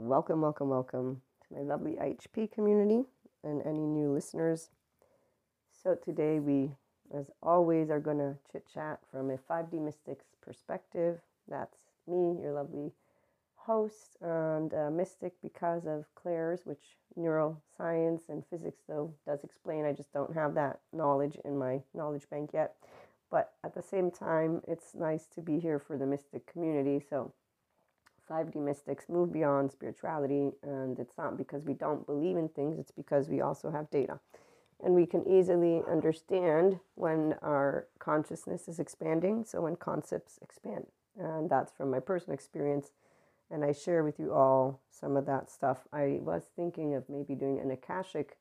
Welcome, welcome, welcome to my lovely IHP community and any new listeners. So, today we, as always, are going to chit chat from a 5D Mystics perspective. That's me, your lovely host and uh, mystic because of clairs, which neuroscience and physics, though, does explain. I just don't have that knowledge in my knowledge bank yet. But at the same time, it's nice to be here for the mystic community. So, 5D mystics move beyond spirituality, and it's not because we don't believe in things, it's because we also have data. And we can easily understand when our consciousness is expanding, so when concepts expand. And that's from my personal experience. And I share with you all some of that stuff. I was thinking of maybe doing an Akashic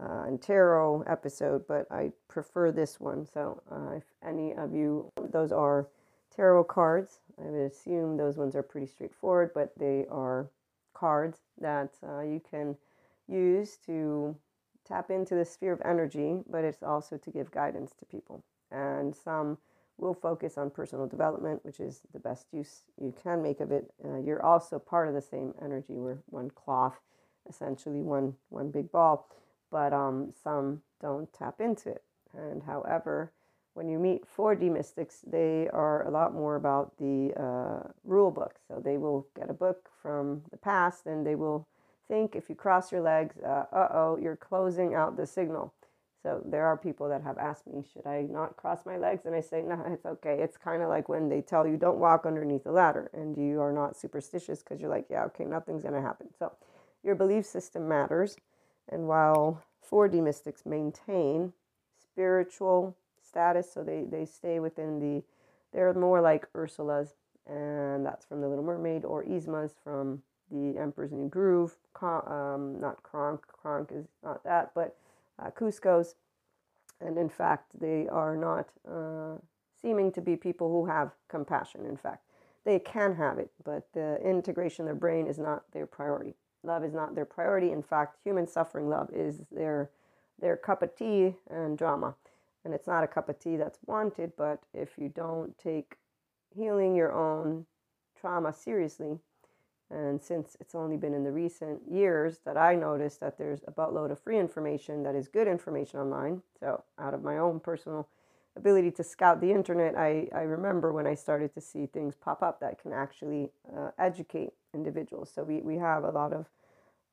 uh, and tarot episode, but I prefer this one. So uh, if any of you, those are tarot cards. I would assume those ones are pretty straightforward, but they are cards that uh, you can use to tap into the sphere of energy, but it's also to give guidance to people. And some will focus on personal development, which is the best use you can make of it. Uh, you're also part of the same energy. We're one cloth, essentially one one big ball, but um, some don't tap into it. And however, when you meet 4D mystics, they are a lot more about the uh, rule book. So they will get a book from the past and they will think if you cross your legs, uh oh, you're closing out the signal. So there are people that have asked me, should I not cross my legs? And I say, no, it's okay. It's kind of like when they tell you don't walk underneath the ladder and you are not superstitious because you're like, yeah, okay, nothing's going to happen. So your belief system matters. And while 4D mystics maintain spiritual status, so they, they stay within the, they're more like Ursula's, and that's from The Little Mermaid, or Yzma's from The Emperor's New Groove. Um, not Kronk, Kronk is not that, but uh, Kuzco's. And in fact, they are not uh, seeming to be people who have compassion. In fact, they can have it, but the integration of their brain is not their priority. Love is not their priority. In fact, human suffering love is their their cup of tea and drama and it's not a cup of tea that's wanted, but if you don't take healing your own trauma seriously, and since it's only been in the recent years that I noticed that there's a buttload of free information that is good information online, so out of my own personal ability to scout the internet, I, I remember when I started to see things pop up that can actually uh, educate individuals. So we, we have a lot of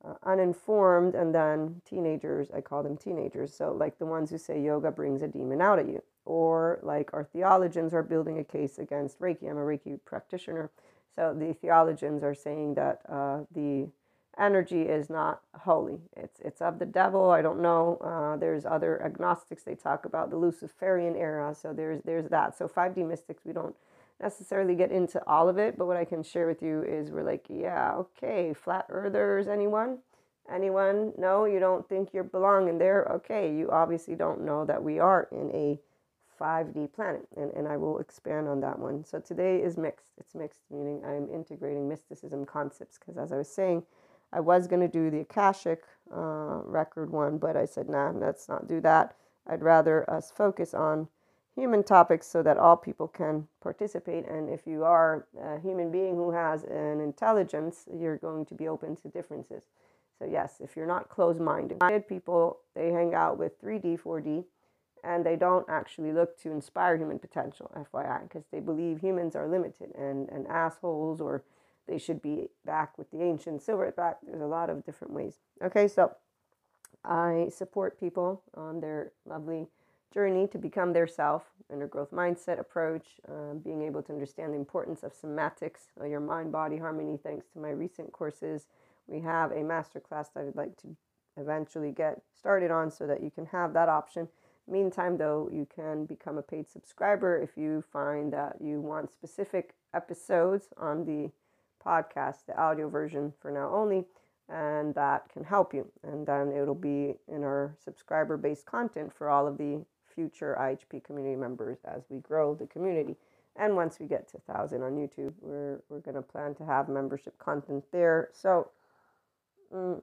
uh, uninformed and then teenagers i call them teenagers so like the ones who say yoga brings a demon out of you. Or like our theologians are building a case against reiki. I'm a reiki practitioner so the theologians are saying that uh, the energy is not holy. It's it's of the devil. I don't know uh, there's other agnostics they talk about the luciferian era so there's there's that. So 5d mystics we don't necessarily get into all of it, but what I can share with you is we're like, yeah, okay, flat earthers, anyone? Anyone? No, you don't think you belong in there? Okay, you obviously don't know that we are in a 5D planet, and, and I will expand on that one. So today is mixed. It's mixed, meaning I'm integrating mysticism concepts because, as I was saying, I was going to do the Akashic uh, record one, but I said, nah, let's not do that. I'd rather us focus on human topics so that all people can participate. And if you are a human being who has an intelligence, you're going to be open to differences. So, yes, if you're not closed minded, people, they hang out with 3D, 4D, and they don't actually look to inspire human potential, FYI, because they believe humans are limited and, and assholes or they should be back with the ancient silverback. There's a lot of different ways. Okay, so I support people on their lovely journey to become their self, inner growth mindset approach, um, being able to understand the importance of somatics, uh, your mind body harmony. Thanks to my recent courses, we have a masterclass that I'd like to eventually get started on so that you can have that option. Meantime, though, you can become a paid subscriber if you find that you want specific episodes on the podcast, the audio version for now only, and that can help you. And then it'll be in our subscriber based content for all of the future IHP community members as we grow the community. And once we get to 1,000 on YouTube, we're, we're going to plan to have membership content there. So mm,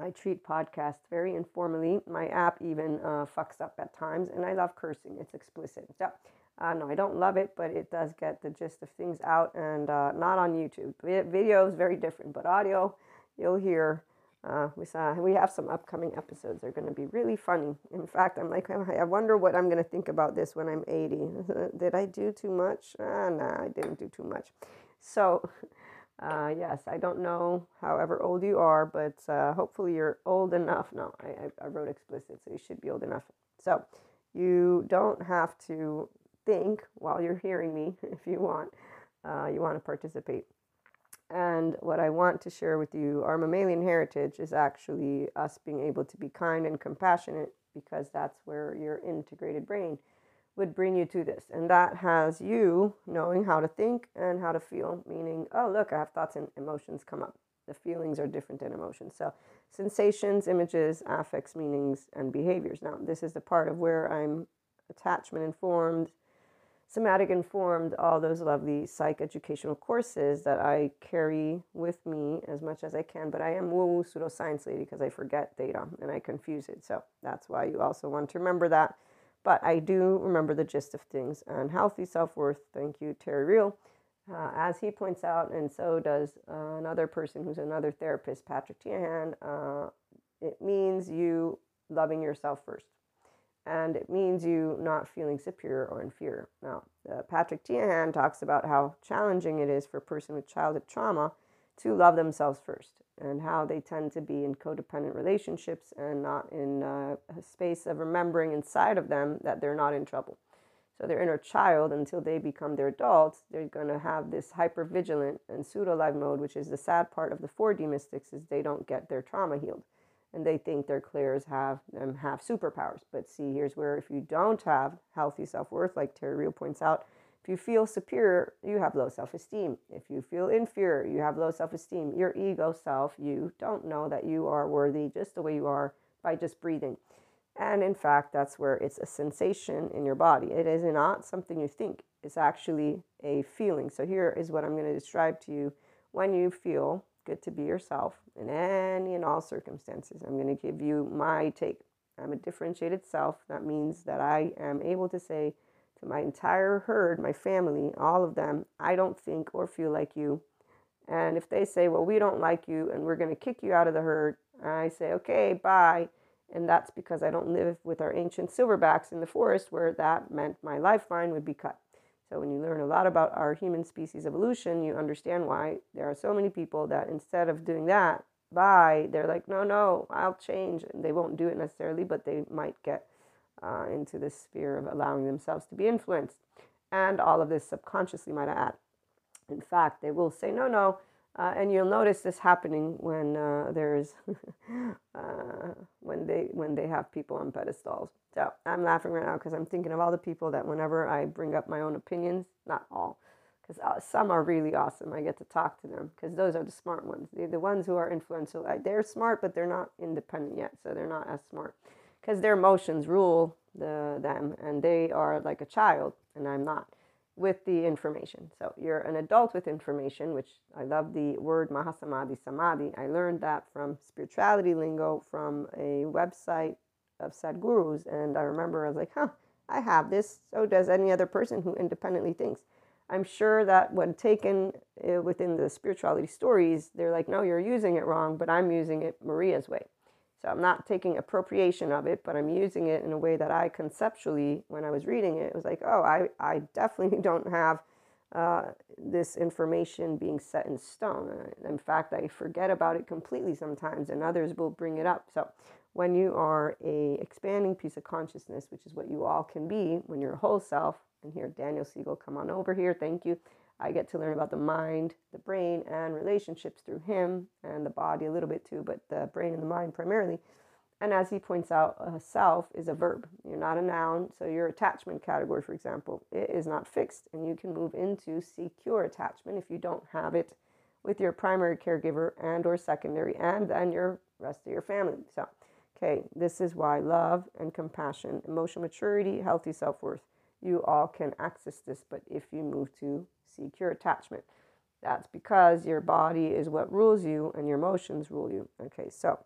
I treat podcasts very informally. My app even uh, fucks up at times, and I love cursing. It's explicit. So Uh, no, I don't love it, but it does get the gist of things out and uh, not on YouTube. Video is very different, but audio, you'll hear. Uh, we saw we have some upcoming episodes. They're going to be really funny. In fact, I'm like, I wonder what I'm going to think about this when I'm 80. Did I do too much? Ah, nah, I didn't do too much. So, uh, yes, I don't know however old you are, but uh, hopefully you're old enough. No, I, I wrote explicit, so you should be old enough. So, you don't have to think while you're hearing me if you want. Uh, you want to participate. And what I want to share with you, our mammalian heritage is actually us being able to be kind and compassionate because that's where your integrated brain would bring you to this. And that has you knowing how to think and how to feel, meaning, oh, look, I have thoughts and emotions come up. The feelings are different than emotions. So, sensations, images, affects, meanings, and behaviors. Now, this is the part of where I'm attachment informed, somatic informed, all those lovely psych educational courses that I carry with me as much as I can. But I am woo pseudoscience lady because I forget data and I confuse it. So, that's why you also want to remember that but I do remember the gist of things and healthy self worth. Thank you, Terry Real. Uh, as he points out, and so does uh, another person who's another therapist, Patrick Teahan, uh, it means you loving yourself first. And it means you not feeling superior or inferior. Now, uh, Patrick Teahan talks about how challenging it is for a person with childhood trauma to love themselves first and how they tend to be in codependent relationships and not in uh, a space of remembering inside of them that they're not in trouble. So their inner child, until they become their adults, they're going to have this hyper vigilant and pseudo alive mode, which is the sad part of the 4D mystics, is they don't get their trauma healed, and they think their clairs have them have superpowers. But see, here's where if you don't have healthy self worth, like Terry Real points out, if you feel superior, you have low self esteem. If you feel inferior, you have low self esteem. Your ego self, you don't know that you are worthy just the way you are by just breathing. And in fact, that's where it's a sensation in your body. It is not something you think, it's actually a feeling. So, here is what I'm going to describe to you when you feel good to be yourself in any and all circumstances. I'm going to give you my take. I'm a differentiated self. That means that I am able to say, to my entire herd, my family, all of them, I don't think or feel like you. And if they say, well, we don't like you and we're going to kick you out of the herd, I say, okay, bye. And that's because I don't live with our ancient silverbacks in the forest where that meant my lifeline would be cut. So when you learn a lot about our human species evolution, you understand why there are so many people that instead of doing that, bye, they're like, no, no, I'll change. And they won't do it necessarily, but they might get uh, into this sphere of allowing themselves to be influenced. And all of this subconsciously might add. In fact, they will say, no, no. Uh, and you'll notice this happening when uh, there's uh, when they when they have people on pedestals. So I'm laughing right now because I'm thinking of all the people that whenever I bring up my own opinions, not all, because uh, some are really awesome. I get to talk to them because those are the smart ones. They're the ones who are influential. They're smart, but they're not independent yet, so they're not as smart because their emotions rule the, them and they are like a child and I'm not with the information. So you're an adult with information, which I love the word Mahasamadhi Samadhi. I learned that from spirituality lingo from a website of Sadhgurus. And I remember I was like, huh, I have this. So does any other person who independently thinks. I'm sure that when taken uh, within the spirituality stories, they're like, no, you're using it wrong, but I'm using it Maria's way. So I'm not taking appropriation of it, but I'm using it in a way that I conceptually, when I was reading it, it was like, oh, I, I definitely don't have uh, this information being set in stone. In fact, I forget about it completely sometimes, and others will bring it up. So when you are a expanding piece of consciousness, which is what you all can be when you're a whole self, and here Daniel Siegel, come on over here, thank you. I get to learn about the mind, the brain, and relationships through him and the body a little bit too, but the brain and the mind primarily. And as he points out, a self is a verb. You're not a noun. So your attachment category, for example, it is not fixed. And you can move into secure attachment if you don't have it with your primary caregiver and or secondary and then your rest of your family. So, okay, this is why love and compassion, emotional maturity, healthy self-worth, you all can access this, but if you move to secure attachment. That's because your body is what rules you and your emotions rule you. Okay, so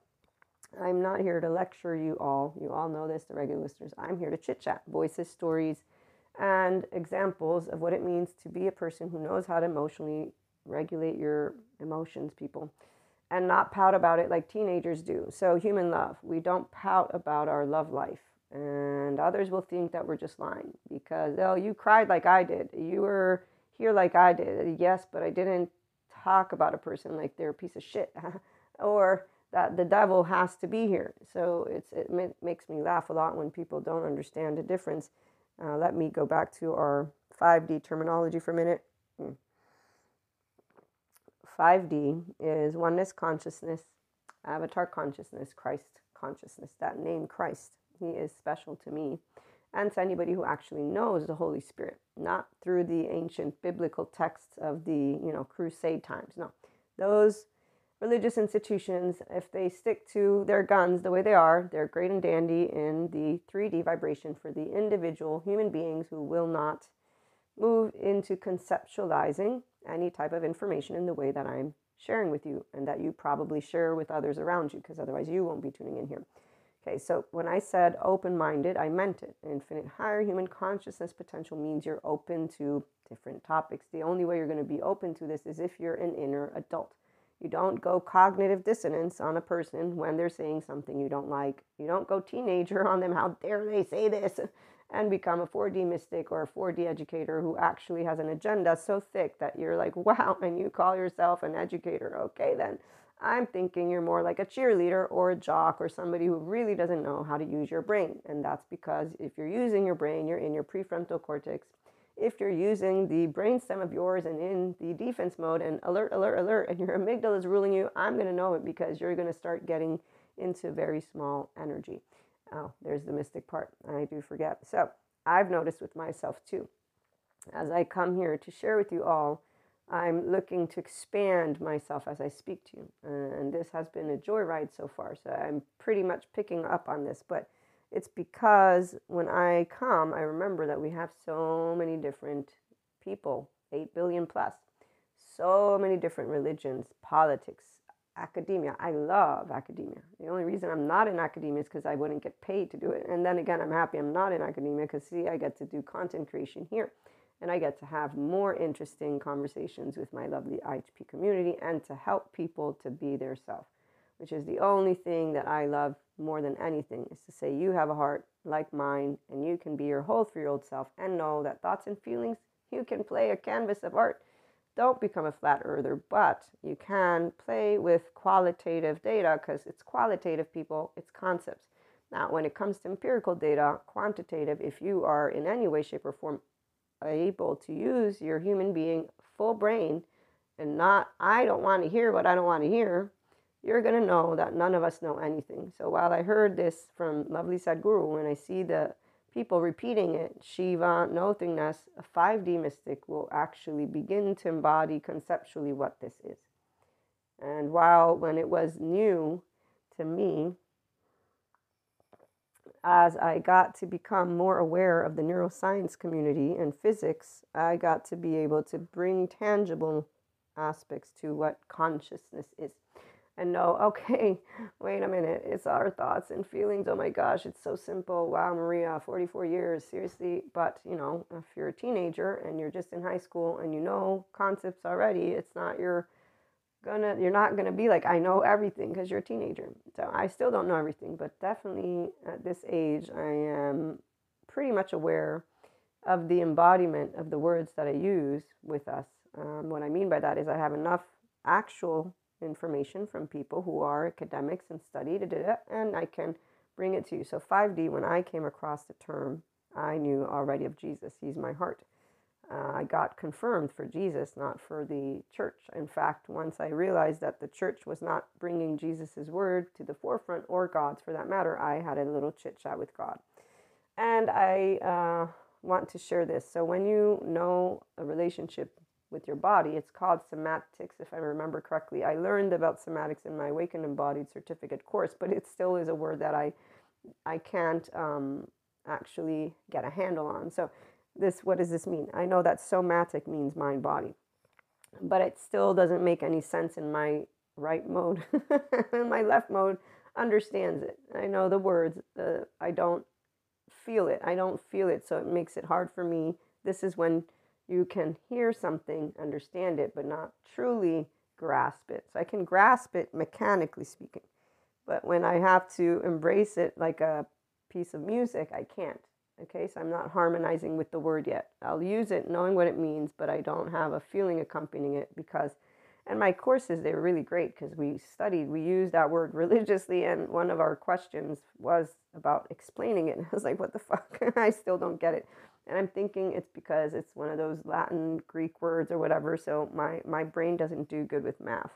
I'm not here to lecture you all. You all know this, the regular listeners. I'm here to chit chat, voices, stories, and examples of what it means to be a person who knows how to emotionally regulate your emotions, people, and not pout about it like teenagers do. So, human love, we don't pout about our love life. And others will think that we're just lying because, oh, you cried like I did. You were here like I did. Yes, but I didn't talk about a person like they're a piece of shit. or that the devil has to be here. So it's, it makes me laugh a lot when people don't understand the difference. Uh, let me go back to our 5D terminology for a minute. 5D hmm. is oneness consciousness, avatar consciousness, Christ consciousness. That name, Christ, he is special to me and to anybody who actually knows the Holy Spirit, not through the ancient biblical texts of the, you know, crusade times. No, those religious institutions, if they stick to their guns the way they are, they're great and dandy in the 3D vibration for the individual human beings who will not move into conceptualizing any type of information in the way that I'm sharing with you and that you probably share with others around you because otherwise you won't be tuning in here. Okay, so when I said open minded, I meant it. Infinite higher human consciousness potential means you're open to different topics. The only way you're going to be open to this is if you're an inner adult. You don't go cognitive dissonance on a person when they're saying something you don't like. You don't go teenager on them, how dare they say this, and become a 4D mystic or a 4D educator who actually has an agenda so thick that you're like, wow, and you call yourself an educator. Okay, then. I'm thinking you're more like a cheerleader or a jock or somebody who really doesn't know how to use your brain. And that's because if you're using your brain, you're in your prefrontal cortex if you're using the brainstem of yours and in the defense mode and alert, alert, alert, and your amygdala is ruling you, I'm going to know it because you're going to start getting into very small energy. Oh, there's the mystic part. I do forget. So I've noticed with myself too. As I come here to share with you all, I'm looking to expand myself as I speak to you. And this has been a joyride so far. So I'm pretty much picking up on this. But it's because when I come, I remember that we have so many different people, 8 billion plus, so many different religions, politics, academia. I love academia. The only reason I'm not in academia is because I wouldn't get paid to do it. And then again, I'm happy I'm not in academia because, see, I get to do content creation here. And I get to have more interesting conversations with my lovely IHP community and to help people to be their self, which is the only thing that I love more than anything is to say you have a heart like mine and you can be your whole three year old self and know that thoughts and feelings, you can play a canvas of art. Don't become a flat earther, but you can play with qualitative data because it's qualitative, people, it's concepts. Now, when it comes to empirical data, quantitative, if you are in any way, shape, or form able to use your human being full brain and not, I don't want to hear what I don't want to hear, you're going to know that none of us know anything. So while I heard this from lovely Sadhguru, and I see the people repeating it, Shiva, nothingness, a 5D mystic will actually begin to embody conceptually what this is. And while when it was new to me, as I got to become more aware of the neuroscience community and physics, I got to be able to bring tangible aspects to what consciousness is and know, okay, wait a minute, it's our thoughts and feelings. Oh my gosh, it's so simple. Wow, Maria, 44 years, seriously. But, you know, if you're a teenager and you're just in high school and you know concepts already, it's not your gonna you're not gonna be like i know everything because you're a teenager so i still don't know everything but definitely at this age i am pretty much aware of the embodiment of the words that i use with us um, what i mean by that is i have enough actual information from people who are academics and it, and I can bring it to you. So 5D, when I came across the term, I knew already of Jesus. He's my heart. Uh, I got confirmed for Jesus, not for the church. In fact, once I realized that the church was not bringing Jesus' word to the forefront, or God's for that matter, I had a little chit chat with God. And I uh, want to share this. So, when you know a relationship with your body. It's called somatics, if I remember correctly. I learned about somatics in my Awakened Embodied certificate course, but it still is a word that I I can't um, actually get a handle on. So, this what does this mean? I know that somatic means mind body, but it still doesn't make any sense in my right mode. my left mode understands it. I know the words. I don't feel it. I don't feel it, so it makes it hard for me. This is when you can hear something, understand it, but not truly grasp it. So I can grasp it mechanically speaking. But when I have to embrace it like a piece of music, I can't. Okay, so I'm not harmonizing with the word yet. I'll use it knowing what it means, but I don't have a feeling accompanying it because, and my courses, they were really great because we studied, we used that word religiously, and one of our questions was about explaining it. And I was like, what the fuck? I still don't get it. And I'm thinking it's because it's one of those Latin, Greek words or whatever, so my, my brain doesn't do good with math.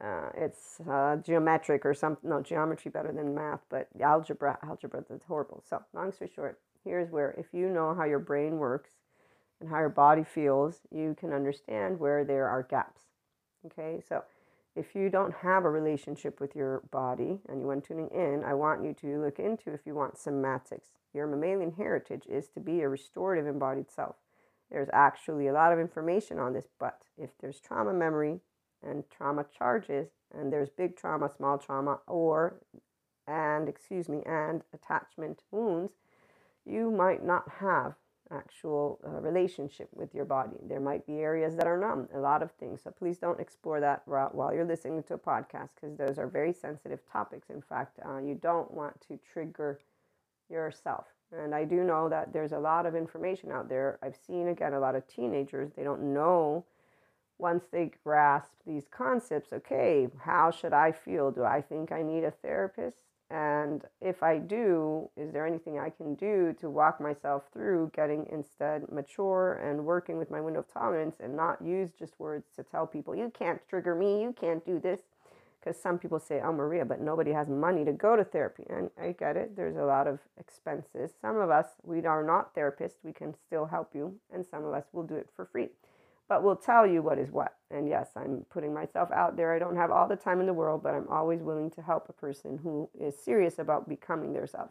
Uh, it's uh, geometric or something. No, geometry better than math, but algebra, algebra, that's horrible. So, long story short, here's where if you know how your brain works and how your body feels, you can understand where there are gaps. Okay, so if you don't have a relationship with your body and you want tuning in, I want you to look into if you want somatics. Your mammalian heritage is to be a restorative embodied self. There's actually a lot of information on this, but if there's trauma memory and trauma charges, and there's big trauma, small trauma, or and excuse me, and attachment wounds, you might not have actual uh, relationship with your body. There might be areas that are numb, a lot of things. So please don't explore that while you're listening to a podcast because those are very sensitive topics. In fact, uh, you don't want to trigger yourself. And I do know that there's a lot of information out there. I've seen again a lot of teenagers, they don't know once they grasp these concepts, okay, how should I feel? Do I think I need a therapist? And if I do, is there anything I can do to walk myself through getting instead mature and working with my window of tolerance and not use just words to tell people, you can't trigger me, you can't do this? Because some people say, oh, Maria, but nobody has money to go to therapy. And I get it, there's a lot of expenses. Some of us, we are not therapists, we can still help you, and some of us will do it for free but will tell you what is what. And yes, I'm putting myself out there. I don't have all the time in the world, but I'm always willing to help a person who is serious about becoming their self.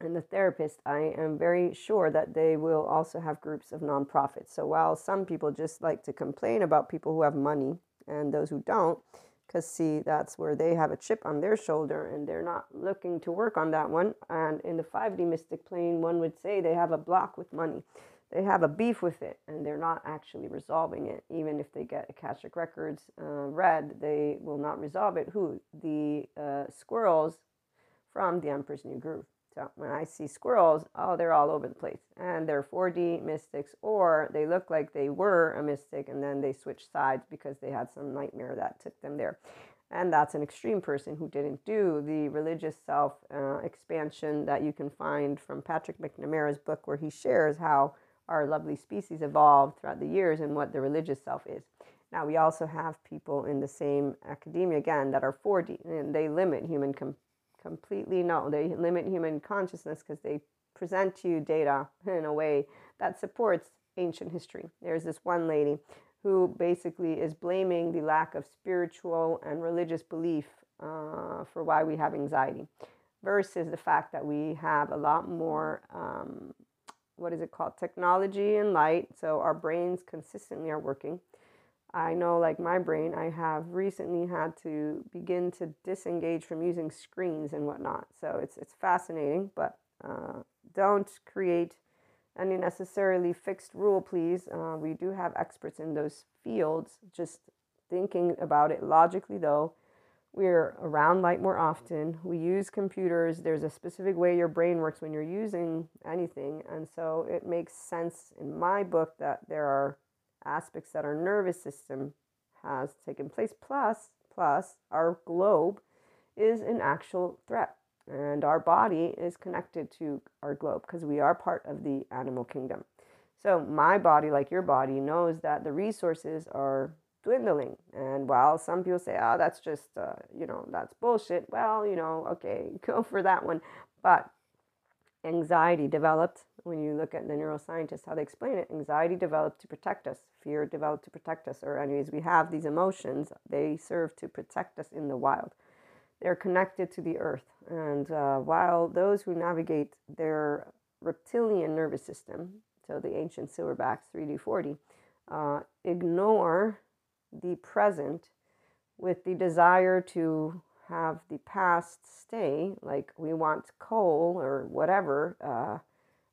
And the therapist, I am very sure that they will also have groups of nonprofits. So while some people just like to complain about people who have money and those who don't, because see, that's where they have a chip on their shoulder and they're not looking to work on that one. And in the 5D mystic plane, one would say they have a block with money they have a beef with it and they're not actually resolving it. Even if they get Akashic Records uh, read, they will not resolve it. Who? The uh, squirrels from the Emperor's New Groove. So when I see squirrels, oh, they're all over the place. And they're 4D mystics, or they look like they were a mystic and then they switched sides because they had some nightmare that took them there. And that's an extreme person who didn't do the religious self uh, expansion that you can find from Patrick McNamara's book, where he shares how our lovely species evolved throughout the years and what the religious self is. Now, we also have people in the same academia again that are 4D and they limit human com- completely. No, they limit human consciousness because they present to you data in a way that supports ancient history. There's this one lady who basically is blaming the lack of spiritual and religious belief uh, for why we have anxiety versus the fact that we have a lot more um, what is it called? Technology and light so our brains consistently are working. I know like my brain i have recently had to begin to disengage from using screens and whatnot. So it's it's fascinating but uh, don't create any necessarily fixed rule please. Uh, we do have experts in those fields. Just thinking about it logically though we're around light more often. We use computers. There's a specific way your brain works when you're using anything. And so it makes sense in my book that there are aspects that our nervous system has taken place. Plus, plus our globe is an actual threat. And our body is connected to our globe because we are part of the animal kingdom. So my body, like your body, knows that the resources are dwindling. And while some people say, oh, that's just, uh, you know, that's bullshit, well, you know, okay, go for that one. But anxiety developed, when you look at the neuroscientists, how they explain it, anxiety developed to protect us, fear developed to protect us. Or, anyways, we have these emotions, they serve to protect us in the wild. They're connected to the earth. And uh, while those who navigate their reptilian nervous system, so the ancient silverbacks 3D40, uh, ignore the present with the desire to have the past stay, like we want coal or whatever, uh,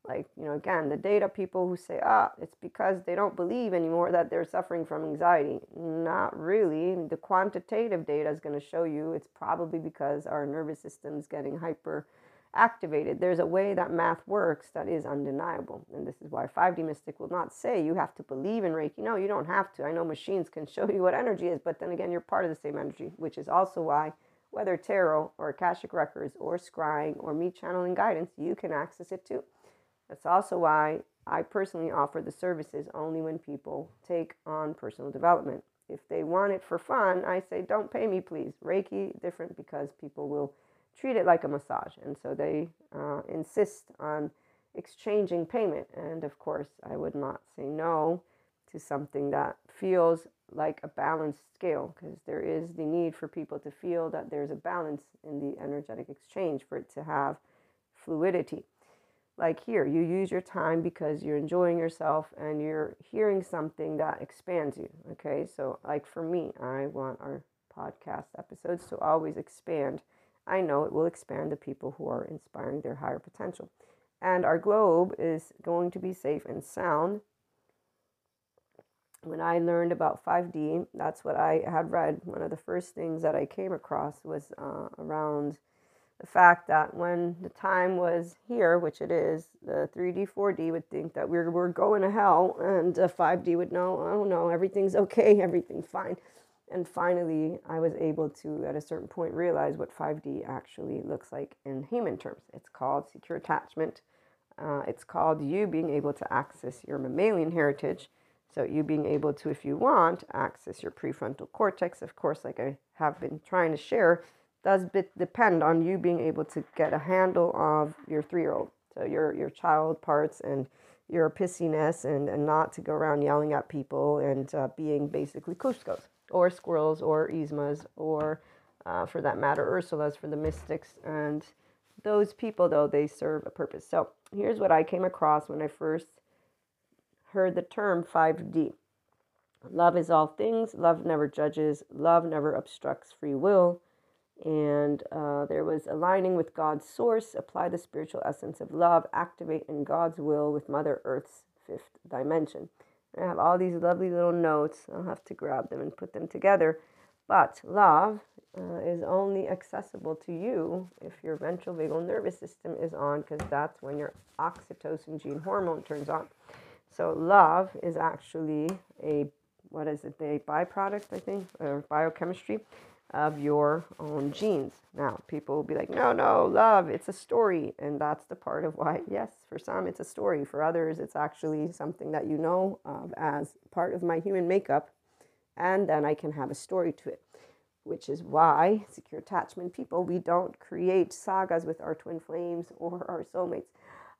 like, you know, again, the data people who say, ah, it's because they don't believe anymore that they're suffering from anxiety. Not really. The quantitative data is going to show you it's probably because our nervous system is getting hyper activated. There's a way that math works that is undeniable. And this is why 5D Mystic will not say you have to believe in Reiki. No, you don't have to. I know machines can show you what energy is, but then again, you're part of the same energy, which is also why whether tarot or Akashic Records or scrying or me channeling guidance, you can access it too. That's also why I personally offer the services only when people take on personal development. If they want it for fun, I say, don't pay me, please. Reiki, different because people will treat it like a massage. And so they uh, insist on exchanging payment. And of course, I would not say no to something that feels like a balanced scale because there is the need for people to feel that there's a balance in the energetic exchange for it to have fluidity like here, you use your time because you're enjoying yourself and you're hearing something that expands you. Okay, so like for me, I want our podcast episodes to always expand. I know it will expand the people who are inspiring their higher potential. And our globe is going to be safe and sound. When I learned about 5D, that's what I had read. One of the first things that I came across was uh, around the fact that when the time was here, which it is, the 3D, 4D would think that we're, we're going to hell, and uh, 5D would know, oh no, everything's okay, everything's fine. And finally, I was able to, at a certain point, realize what 5D actually looks like in human terms. It's called secure attachment. Uh, it's called you being able to access your mammalian heritage. So, you being able to, if you want, access your prefrontal cortex. Of course, like I have been trying to share, does depend on you being able to get a handle of your three year old. So your your child parts and your pissiness and, and not to go around yelling at people and uh, being basically Kuzcos or squirrels or Yzmas or uh, for that matter Ursulas for the mystics and those people though they serve a purpose. So here's what I came across when I first heard the term 5D. Love is all things, love never judges, love never obstructs free will and uh, there was aligning with God's source, apply the spiritual essence of love, activate in God's will with Mother Earth's fifth dimension. I have all these lovely little notes. I'll have to grab them and put them together. But love uh, is only accessible to you if your ventral vagal nervous system is on, because that's when your oxytocin gene hormone turns on. So love is actually a what is it? A byproduct, I think, or biochemistry of your own genes. Now, people will be like, no, no, love, it's a story. And that's the part of why, yes, for some it's a story. For others, it's actually something that you know of as part of my human makeup. And then I can have a story to it, which is why secure attachment people, we don't create sagas with our twin flames or our soulmates.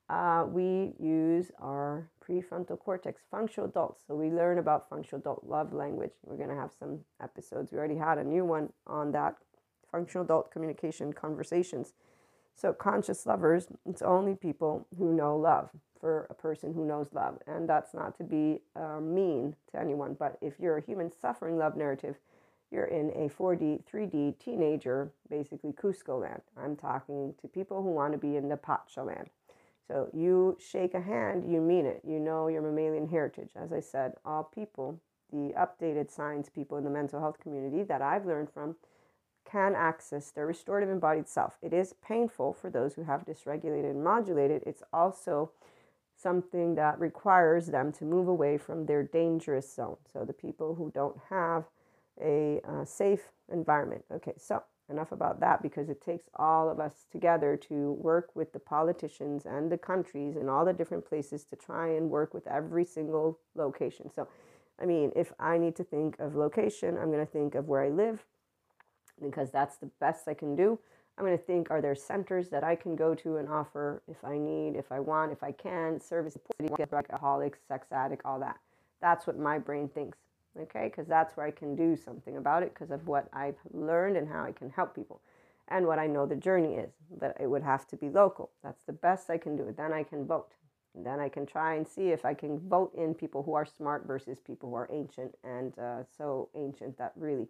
Uh, we use our prefrontal cortex, functional adults. So we learn about functional adult love language. We're going to have some episodes. We already had a new one on that functional adult communication conversations. So conscious lovers, it's only people who know love for a person who knows love. And that's not to be uh, mean to anyone, but if you're a human suffering love narrative, you're in a 4D, 3D teenager, basically Kuzco land. I'm talking to people who want to be in the Pacha land. So you shake a hand, you mean it. You know your mammalian heritage. As I said, all people, the updated science people in the mental health community that I've learned from, can access their restorative embodied self. It is painful for those who have dysregulated and modulated. It's also something that requires them to move away from their dangerous zone. So the people who don't have a uh, safe environment. Okay, so enough about that because it takes all of us together to work with the politicians and the countries and all the different places to try and work with every single location. So, I mean, if I need to think of location, I'm going to think of where I live because that's the best I can do. I'm going to think are there centers that I can go to and offer if I need, if I want, if I can, service, alcoholics, sex addict, all that. That's what my brain thinks okay? Because that's where I can do something about it because of what I've learned and how I can help people and what I know the journey is. But it would have to be local. That's the best I can do. Then I can vote. And then I can try and see if I can vote in people who are smart versus people who are ancient and uh, so ancient that really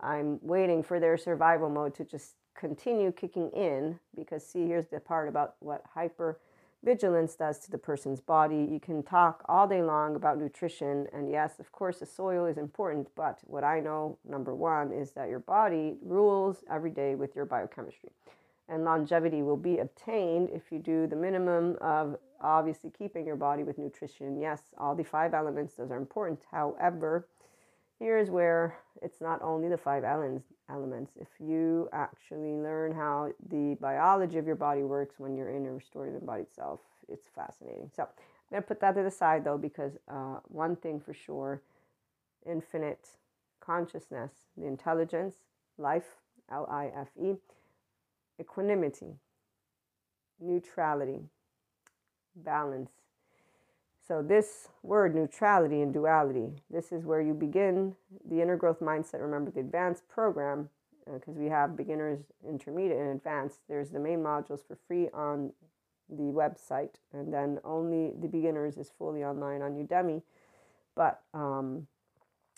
I'm waiting for their survival mode to just continue kicking in because see here's the part about what hyper vigilance does to the person's body. You can talk all day long about nutrition, and yes, of course, the soil is important, but what I know, number one, is that your body rules every day with your biochemistry. And longevity will be obtained if you do the minimum of obviously keeping your body with nutrition. Yes, all the five elements, those are important. However, here's where it's not only the five elements elements. If you actually learn how the biology of your body works when you're in a restorative embodied self it's fascinating. So i'm going to put that to the side though because uh, one thing for sure infinite consciousness the intelligence life l-i-f-e equanimity neutrality balance so, this word neutrality and duality, this is where you begin the inner growth mindset. Remember the advanced program, because uh, we have beginners, intermediate, and advanced. There's the main modules for free on the website, and then only the beginners is fully online on Udemy. But um,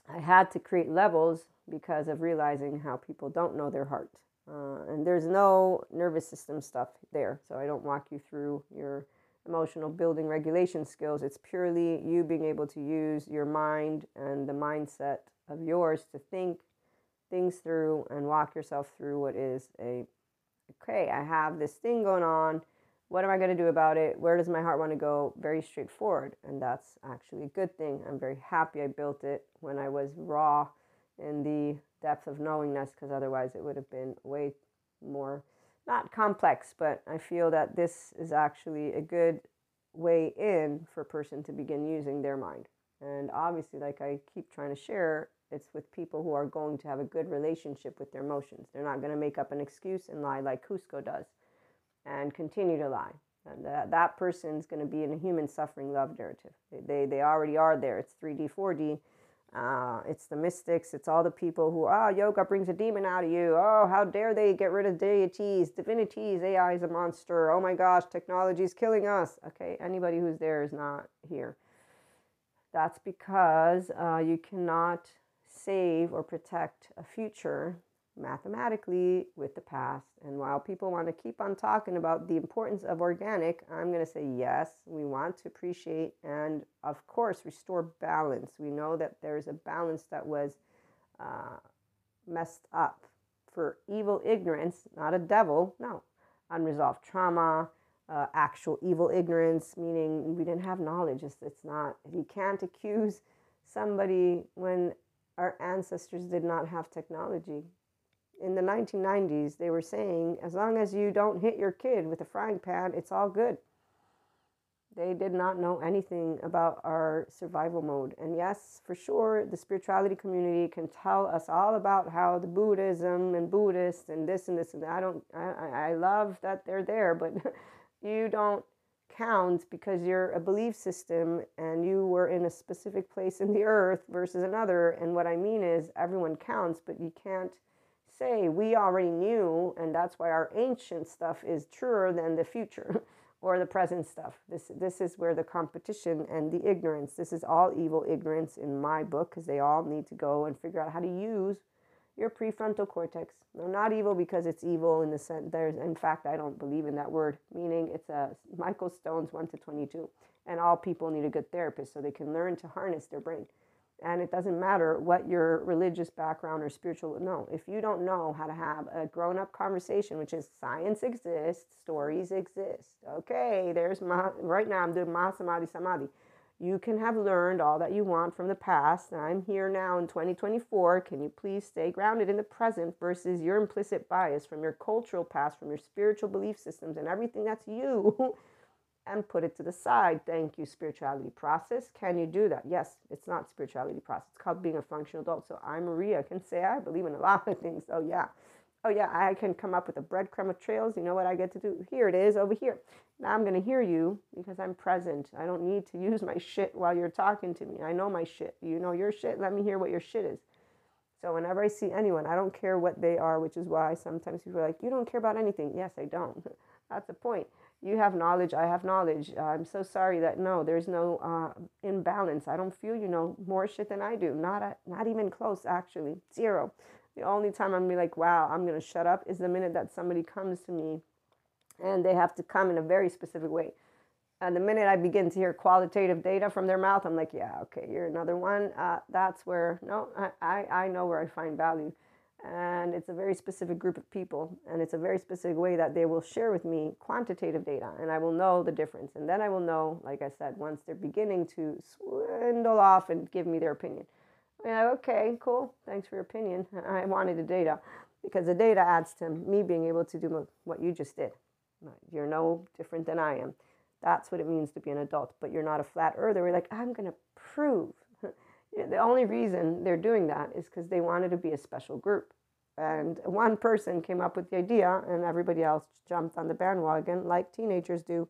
I had to create levels because of realizing how people don't know their heart. Uh, and there's no nervous system stuff there. So I don't walk you through your emotional building regulation skills. It's purely you being able to use your mind and the mindset of yours to think things through and walk yourself through what is a okay, I have this thing going on. What am I going to do about it? Where does my heart want to go? Very straightforward. And that's actually a good thing. I'm very happy I built it when I was raw in the depth of knowingness because otherwise it would have been way more not complex, but I feel that this is actually a good way in for a person to begin using their mind. And obviously, like I keep trying to share, it's with people who are going to have a good relationship with their emotions. They're not going to make up an excuse and lie like Kuzco does and continue to lie. And that, that person's going to be in a human suffering love narrative. They, they, they already are there. It's 3D, 4D uh, it's the mystics. It's all the people who, ah, oh, yoga brings a demon out of you. Oh, how dare they get rid of deities, divinities, AI is a monster. Oh my gosh, technology is killing us. Okay, anybody who's there is not here. That's because uh, you cannot save or protect a future mathematically with the past. And while people want to keep on talking about the importance of organic, I'm going to say yes, we want to appreciate and, of course, restore balance. We know that there's a balance that was uh, messed up for evil ignorance, not a devil, no, unresolved trauma. Uh, actual evil ignorance, meaning we didn't have knowledge. It's, it's not, you can't accuse somebody when our ancestors did not have technology in the 1990s, they were saying, as long as you don't hit your kid with a frying pan, it's all good. They did not know anything about our survival mode. And yes, for sure, the spirituality community can tell us all about how the Buddhism and Buddhists and this and this and that. I don't, I, I love that they're there, but you don't count because you're a belief system and you were in a specific place in the earth versus another. And what I mean is everyone counts, but you can't say we already knew, and that's why our ancient stuff is truer than the future or the present stuff. This this is where the competition and the ignorance. This is all evil ignorance in my book because they all need to go and figure out how to use your prefrontal cortex. No, not evil because it's evil in the sense there's in fact I don't believe in that word, meaning it's a Michael Stone's 1 to 22. And all people need a good therapist so they can learn to harness their brain. And it doesn't matter what your religious background or spiritual, no, if you don't know how to have a grown up conversation, which is science exists, stories exist. Okay, there's my, right now I'm doing Mahasamadhi Samadhi. You can have learned all that you want from the past. I'm here now in 2024. Can you please stay grounded in the present versus your implicit bias from your cultural past, from your spiritual belief systems, and everything that's you? and put it to the side. Thank you, spirituality process. Can you do that? Yes, it's not spirituality process. It's called being a functional adult. So I, Maria, can say I believe in a lot of things. Oh yeah. Oh yeah, I can come up with a breadcrumb of trails. You know what I get to do? Here it is over here. Now I'm gonna hear you because I'm present. I don't need to use my shit while you're talking to me. I know my shit. You know your shit. Let me hear what your shit is. So whenever I see anyone, I don't care what they are, which is why sometimes people are like, "You don't care about anything." Yes, I don't. That's the point you have knowledge i have knowledge i'm so sorry that no there's no uh, imbalance i don't feel you know more shit than i do not a, not even close actually zero The only time I'm be like, wow, I'm gonna shut up is the minute that somebody comes to me and they have to come in a very specific way. And the minute I begin to hear qualitative data from their mouth, I'm like, yeah, okay, you're another one. Uh, that's where, no, I, I, I know where I find value. And it's a very specific group of people. And it's a very specific way that they will share with me quantitative data. And I will know the difference. And then I will know, like I said, once they're beginning to swindle off and give me their opinion. Yeah, okay, cool. Thanks for your opinion. I wanted the data because the data adds to me being able to do what you just did. You're no different than I am. That's what it means to be an adult. But you're not a flat earther. We're like, I'm going to prove. The only reason they're doing that is because they wanted to be a special group. And one person came up with the idea, and everybody else jumped on the bandwagon like teenagers do.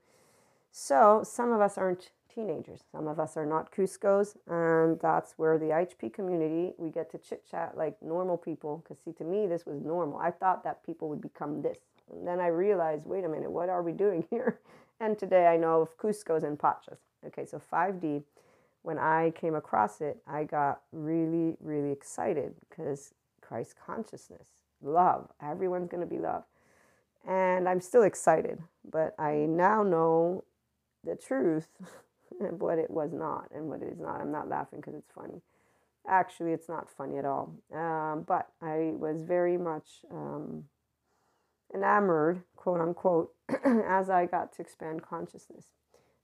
So some of us aren't teenagers. Some of us are not Kuzcos, and that's where the IHP community we get to chit chat like normal people. Because see, to me, this was normal. I thought that people would become this, and then I realized, wait a minute, what are we doing here? And today I know of Kuzcos and Pachas. Okay, so 5D, when I came across it, I got really, really excited because Christ consciousness, love, everyone's going to be loved. And I'm still excited, but I now know the truth and what it was not and what it is not. I'm not laughing because it's funny. Actually, it's not funny at all. Um, but I was very much um, enamored, quote unquote, as I got to expand consciousness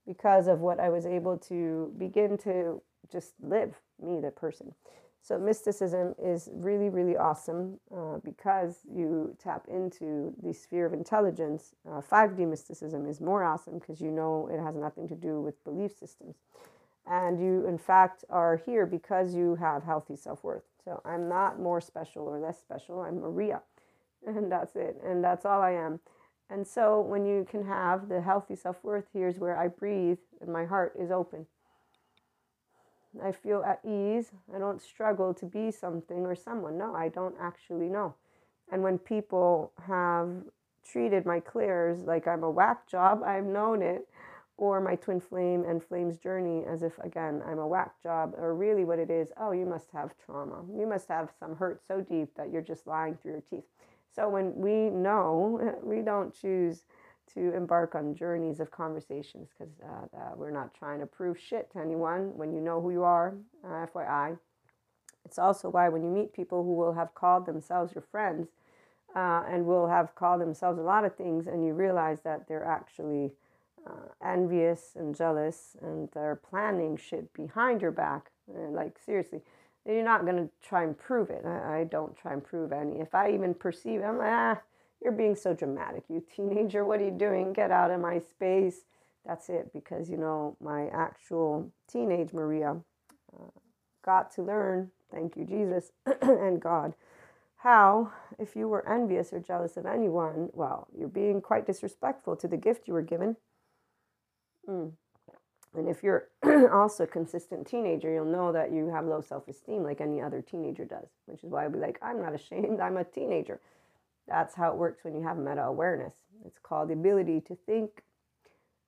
because of what I was able to begin to just live, me, the person. So, mysticism is really, really awesome uh, because you tap into the sphere of intelligence. Uh, 5D mysticism is more awesome because you know it has nothing to do with belief systems. And you, in fact, are here because you have healthy self worth. So, I'm not more special or less special, I'm Maria and that's it and that's all i am and so when you can have the healthy self-worth here's where i breathe and my heart is open. I feel at ease. I don't struggle to be something or someone. No i don't actually know. And when people have treated my clairs like i'm a whack job i've known it or my twin flame and flame's journey as if again i'm a whack job or really what it is oh you must have trauma. You must have some hurt so deep that you're just lying through your teeth so when we know, we don't choose to embark on journeys of conversations because uh, uh, we're not trying to prove shit to anyone when you know who you are, uh, FYI. It's also why when you meet people who will have called themselves your friends uh, and will have called themselves a lot of things, and you realize that they're actually uh, envious and jealous and they're planning shit behind your back. like, seriously you're not going to try and prove it. I, I, don't try and prove any. If I even perceive, I'm like, ah, you're being so dramatic, you teenager. What are you doing? Get out of my space. That's it. Because, you know, my actual teenage Maria uh, got to learn, thank you, Jesus and God, how, if you were envious or jealous of anyone, well, you're being quite disrespectful to the gift you were given. Mm. And if you're also a consistent teenager, you'll know that you have low self esteem like any other teenager does, which is why I'll be like, I'm not ashamed, I'm a teenager. That's how it works when you have meta awareness. It's called the ability to think.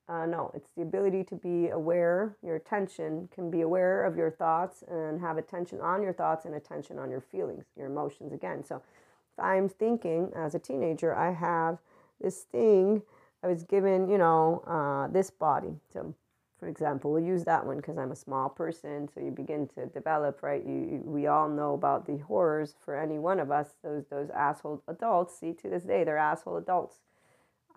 Uh, no, it's the ability to be aware. Your attention can be aware of your thoughts and have attention on your thoughts and attention on your feelings, your emotions again. So if I'm thinking as a teenager, I have this thing, I was given, you know, uh, this body. So for example, we'll use that one because I'm a small person. So you begin to develop, right? You, you, we all know about the horrors for any one of us. Those those asshole adults. See, to this day, they're asshole adults.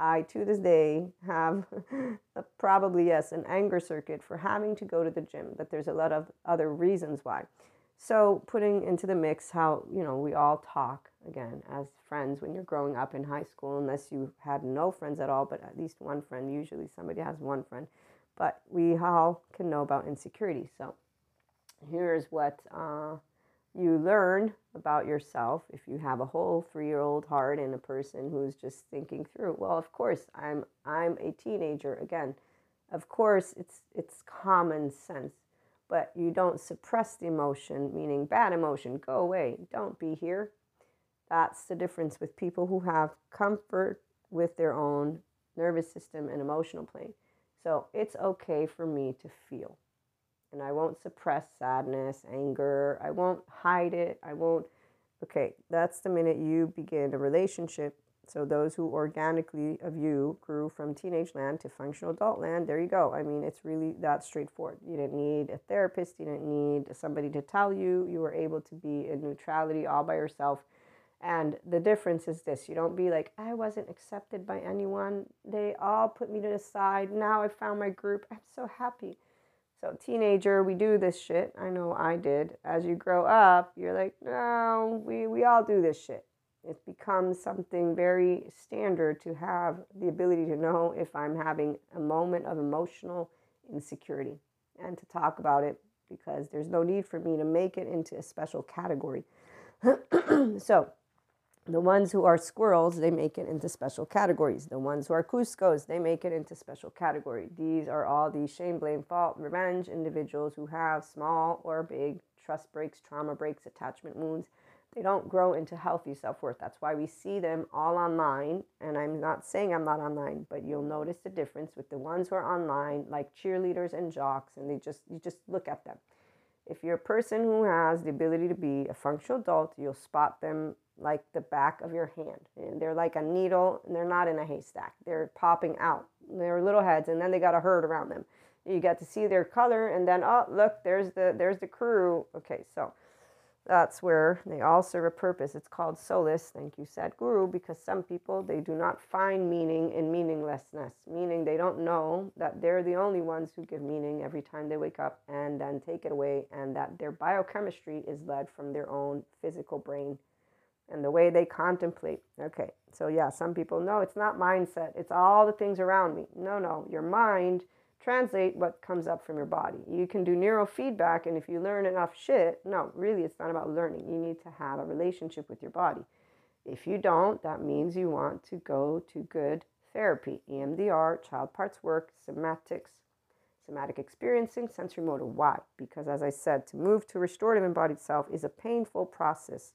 I, to this day, have a, probably yes an anger circuit for having to go to the gym. But there's a lot of other reasons why. So putting into the mix how you know we all talk again as friends when you're growing up in high school, unless you had no friends at all, but at least one friend. Usually somebody has one friend but we all can know about insecurity. So here's what uh, you learn about yourself if you have a whole three-year-old heart and a person who's just thinking through. Well, of course, I'm I'm a teenager again. Of course, it's it's common sense, but you don't suppress the emotion, meaning bad emotion, go away, don't be here. That's the difference with people who have comfort with their own nervous system and emotional plane. So it's okay for me to feel. And I won't suppress sadness, anger. I won't hide it. I won't Okay, that's the minute you begin a relationship. So those who organically of you grew from teenage land to functional adult land, there you go. I mean, it's really that straightforward. You didn't need a therapist, you didn't need somebody to tell you. You were able to be in neutrality all by yourself. And the difference is this you don't be like, I wasn't accepted by anyone. They all put me to the side. Now I found my group. I'm so happy. So, teenager, we do this shit. I know I did. As you grow up, you're like, no, we, we all do this shit. It becomes something very standard to have the ability to know if I'm having a moment of emotional insecurity and to talk about it because there's no need for me to make it into a special category. so, the ones who are squirrels, they make it into special categories. The ones who are Kuzcos, they make it into special category. These are all the shame, blame, fault, revenge individuals who have small or big trust breaks, trauma breaks, attachment wounds. They don't grow into healthy self worth. That's why we see them all online. And I'm not saying I'm not online, but you'll notice the difference with the ones who are online, like cheerleaders and jocks, and they just you just look at them. If you're a person who has the ability to be a functional adult, you'll spot them like the back of your hand. And they're like a needle and they're not in a haystack. They're popping out. They're little heads and then they got a herd around them. You got to see their color and then oh look there's the there's the crew. Okay, so that's where they all serve a purpose. It's called solace. Thank you, Sadhguru, because some people they do not find meaning in meaninglessness, meaning they don't know that they're the only ones who give meaning every time they wake up and then take it away, and that their biochemistry is led from their own physical brain and the way they contemplate. Okay, so yeah, some people know it's not mindset, it's all the things around me. No, no, your mind translate what comes up from your body. You can do neurofeedback, and if you learn enough shit, no, really, it's not about learning. You need to have a relationship with your body. If you don't, that means you want to go to good therapy, EMDR, child parts work, somatics, somatic experiencing, sensory motor. Why? Because as I said, to move to restorative embodied self is a painful process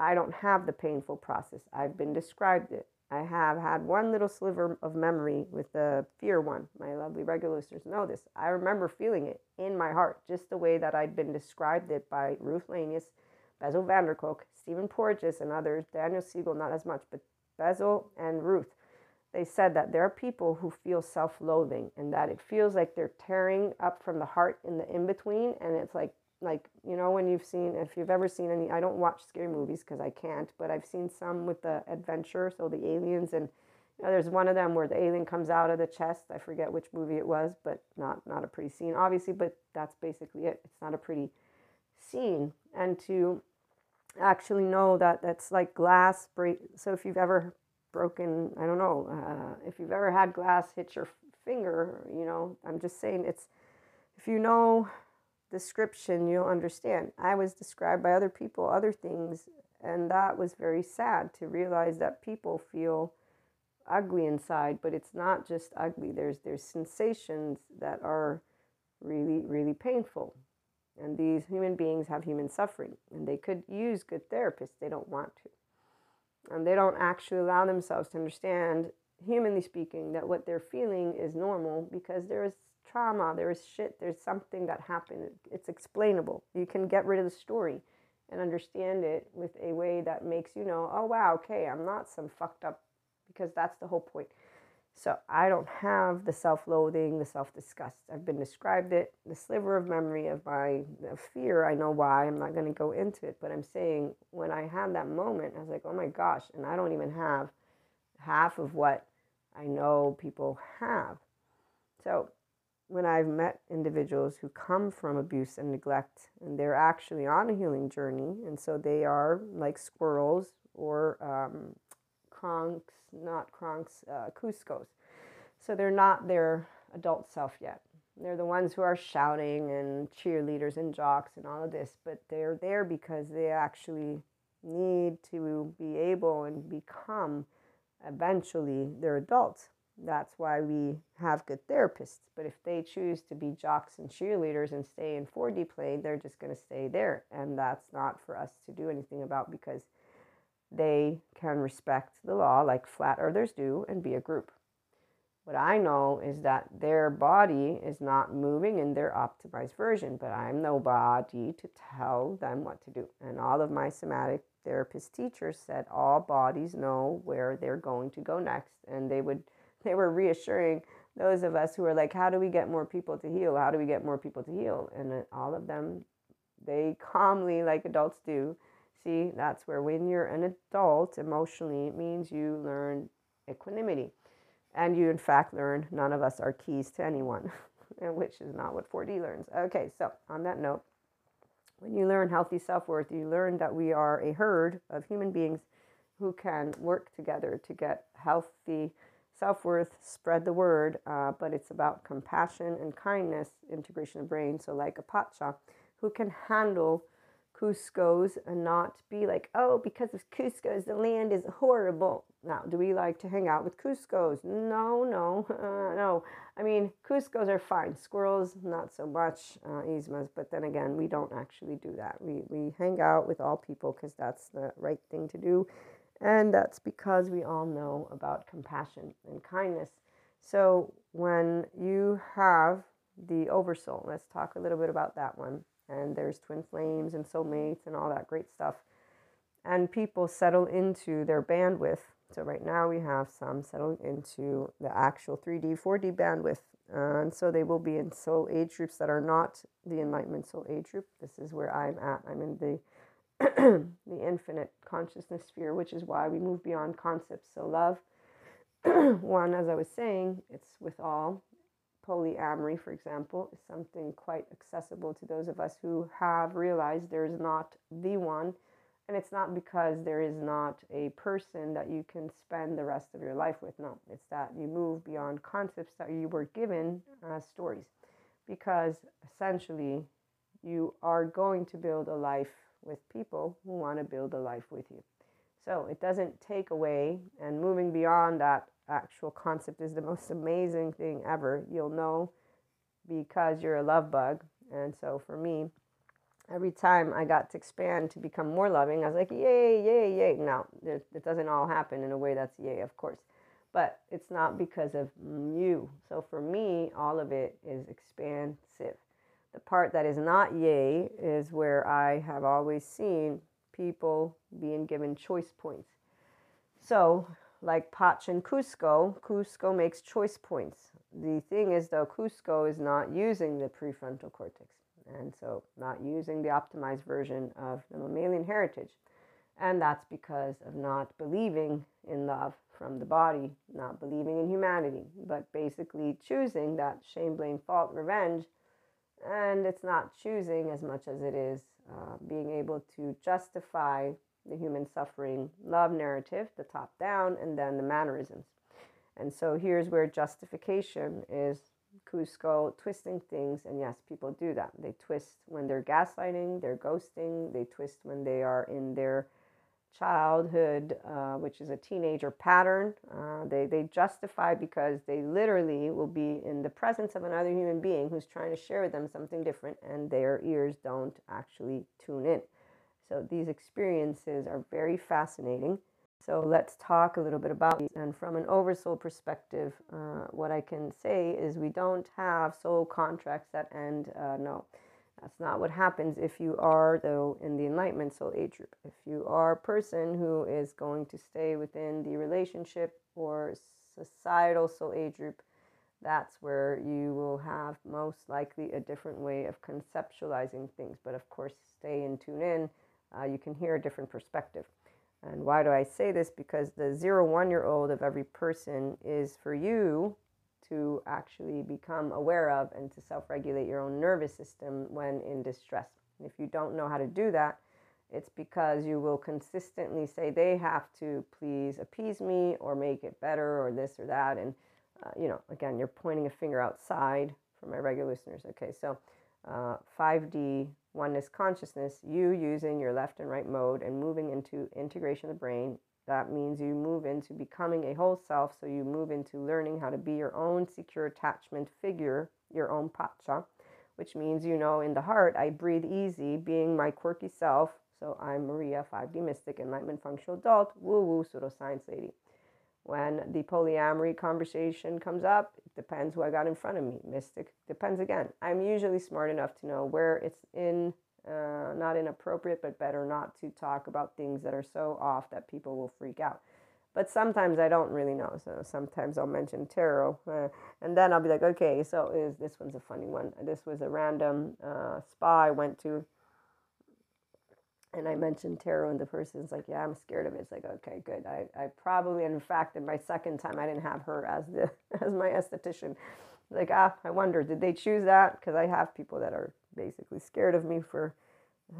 I don't have the painful process. I've been described it. I have had one little sliver of memory with the fear one. My lovely regular listeners know this. I remember feeling it in my heart, just the way that I'd been described it by Ruth Lanius, Bessel van der Kolk, Stephen Porges, and others. Daniel Siegel, not as much, but Bessel and Ruth. They said that there are people who feel self loathing and that it feels like they're tearing up from the heart in the in between, and it's like like you know when you've seen if you've ever seen any i don't watch scary movies because i can't but i've seen some with the adventure so the aliens and you know, there's one of them where the alien comes out of the chest. I forget which movie it was but not not a pretty scene obviously but that's basically it. It's not a pretty scene. And to actually know that that's like glass break so if you've ever broken i don't know uh, if you've ever had glass hit your finger you know i'm just saying it's if you know description, you'll understand. I was described by other people, other things, and that was very sad to realize that people feel ugly inside, but it's not just ugly. There's there's sensations that are really really painful. And these human beings have human suffering, and they could use good therapists. They don't want to. And they don't actually allow themselves to understand, humanly speaking, that what they're feeling is normal because there is trauma, there is shit, there's something that happened. It's explainable. You can get rid of the story and understand it with a way that makes you know, oh wow, okay, I'm not some fucked up because that's the whole point. So I don't have the self-loathing, the self-disgust. I've been described it, the sliver of memory of my of fear. I know why. I'm not going to go into it, but I'm saying when I had that moment, I was like, oh my gosh, and I don't even have half of what I know people have. So when I've met individuals who come from abuse and neglect and they're actually on a healing journey, and so they are like squirrels or um, Kronks, not Kronks, uh, Kuzcos. So they're not their adult self yet. They're the ones who are shouting and cheerleaders and jocks and all of this, but they're there because they actually need to be able and become eventually their adults that's why we have good therapists. But if they choose to be jocks and cheerleaders and stay in 4D plane, they're just going to stay there. And that's not for us to do anything about because they can respect the law like flat earthers do and be a group. What I know is that their body is not moving in their optimized version, but I'm nobody to tell them what to do. And all of my somatic therapist teachers said all bodies know where they're going to go next. And they would they were reassuring those of us who are like, how do we get more people to heal? How do we get more people to heal? And uh, all of them, they calmly, like adults do, see that's where when you're an adult emotionally, it means you learn equanimity and you, in fact, learn none of us are keys to anyone, which is not what 4D learns. Okay, so on that note, when you learn healthy self worth, you learn that we are a herd of human beings who can work together to get healthy self worth, spread the word, uh, but it's about compassion and kindness, integration of brain. So, like a pacha who can handle Kuzco's and not be like, oh, because of Kuzco's, the land is horrible. Now, do we like to hang out with Kuzco's? No, no, uh, no. I mean, Kuzco's are fine. Squirrels, not so much. Uh, Yzmas, but then again, we don't actually do that. We, we hang out with all people because that's the right thing to do. And that's because we all know about compassion and kindness. So when you have the oversoul, let's talk a little bit about that one and there's twin flames and soulmates and all that great stuff. And people settle into their bandwidth. So right now we have some settled into the actual 3D, 4D bandwidth. And so they will be in soul age groups that are not the enlightenment soul age group. This is where I'm at. I'm in the the infinite consciousness sphere, which is why we move beyond concepts. So love, one, as I was saying, it's with all polyamory, for example, is something quite accessible to those of us who have realized there is not the one. And it's not because there is not a person that you can spend the rest of your life with. No, it's that you move beyond concepts that you were given as stories. Because essentially, you are going to build a life with people who want to build a life with you. So it doesn't take away, and moving beyond that actual concept is the most amazing thing ever. You'll know because you're a love bug. And so for me, every time I got to expand to become more loving, I was like, yay, yay, yay. Now, it doesn't all happen in a way that's yay, of course. But it's not because of you. So for me, all of it is expansive. The part that is not yay is where I have always seen people being given choice points. So like Pach and Kuzco, Kuzco makes choice points. The thing is, though, Kuzco is not using the prefrontal cortex, and so not using the optimized version of the mammalian heritage. And that's because of not believing in love from the body, not believing in humanity, but basically choosing that shame, blame, fault, revenge. And it's not choosing as much as it is uh, being able to justify the human suffering love narrative, the top down, and then the mannerisms. And so here's where justification is Kuzco twisting things. And yes, people do that. They twist when they're gaslighting, they're ghosting, they twist when they are in their childhood, uh, which is a teenager pattern. Uh, they, they justify because they literally will be in the presence of another human being who's trying to share with them something different, and their ears don't actually tune in. So these experiences are very fascinating. So let's talk a little bit about these. And from an oversoul perspective, uh, what I can say is we don't have soul contracts that end. Uh, no, that's not what happens if you are, though, in the enlightenment soul age group. If you are a person who is going to stay within the relationship or societal soul age group, that's where you will have most likely a different way of conceptualizing things. But of course, stay and tune in uh, you can hear a different perspective. And why do I say this? Because the zero one year old of every person is for you to actually become aware of and to self regulate your own nervous system when in distress. if you don't know how to do that, it's because you will consistently say they have to please appease me or make it better or this or that. And, uh, you know, again, you're pointing a finger outside for my regular listeners. Okay, so uh, 5D oneness consciousness, you using your left and right mode and moving into integration of the brain. That means you move into becoming a whole self. So you move into learning how to be your own secure attachment figure, your own pacha, which means you know in the heart, I breathe easy, being my quirky self. So I'm Maria, 5D mystic, enlightenment functional adult, woo woo pseudoscience lady. When the polyamory conversation comes up, it depends who I got in front of me. Mystic depends again. I'm usually smart enough to know where it's in, uh, not inappropriate, but better not to talk about things that are so off that people will freak out. But sometimes I don't really know. So sometimes I'll mention tarot, uh, and then I'll be like, okay, so is this one's a funny one. This was a random uh, spa I went to and I mentioned tarot, and the person's like, "Yeah, I'm scared of it." It's like, okay, good. I, I probably, in fact, in my second time, I didn't have her as the as my esthetician. Like, ah, I wonder, did they choose that? Because I have people that are basically scared of me for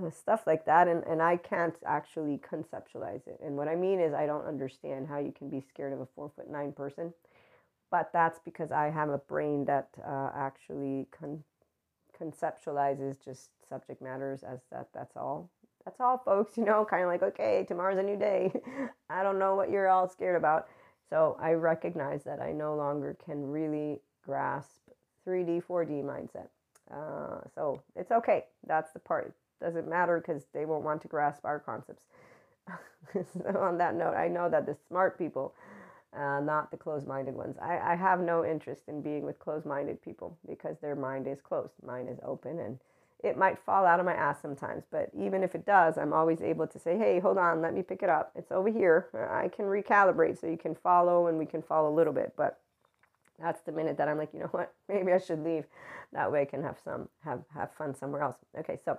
uh, stuff like that, and and I can't actually conceptualize it. And what I mean is, I don't understand how you can be scared of a four foot nine person, but that's because I have a brain that uh, actually con- conceptualizes just subject matters as that. That's all that's all, folks. You know, kind of like, okay, tomorrow's a new day. I don't know what you're all scared about. So I recognize that I no longer can really grasp 3D, 4D mindset. Uh, so it's okay. That's the part. Doesn't matter because they won't want to grasp our concepts. so on that note, I know that the smart people, uh, not the closed minded ones, I, I have no interest in being with closed minded people because their mind is closed. Mine is open and it might fall out of my ass sometimes, but even if it does, I'm always able to say, hey, hold on, let me pick it up. It's over here. I can recalibrate so you can follow and we can follow a little bit. But that's the minute that I'm like, you know what, maybe I should leave. That way I can have some have have fun somewhere else. Okay, so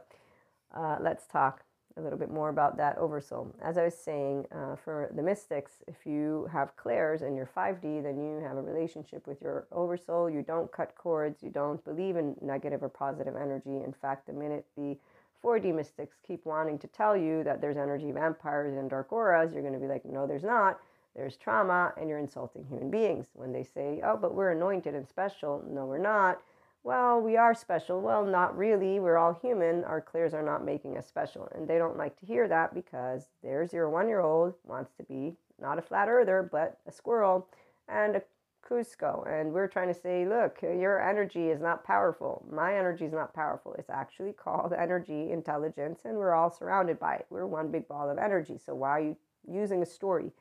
uh, let's talk a little bit more about that oversoul. As I was saying, uh, for the mystics, if you have clairs and you're 5D, then you have a relationship with your oversoul. You don't cut cords. You don't believe in negative or positive energy. In fact, the minute the 4D mystics keep wanting to tell you that there's energy vampires and dark auras, you're going to be like, no, there's not. There's trauma, and you're insulting human beings. When they say, oh, but we're anointed and special, no, we're not well, we are special. Well, not really. We're all human. Our clairs are not making us special. And they don't like to hear that because their zero one year old wants to be not a flat earther, but a squirrel and a Kuzco. And we're trying to say, look, your energy is not powerful. My energy is not powerful. It's actually called energy intelligence, and we're all surrounded by it. We're one big ball of energy. So why are you using a story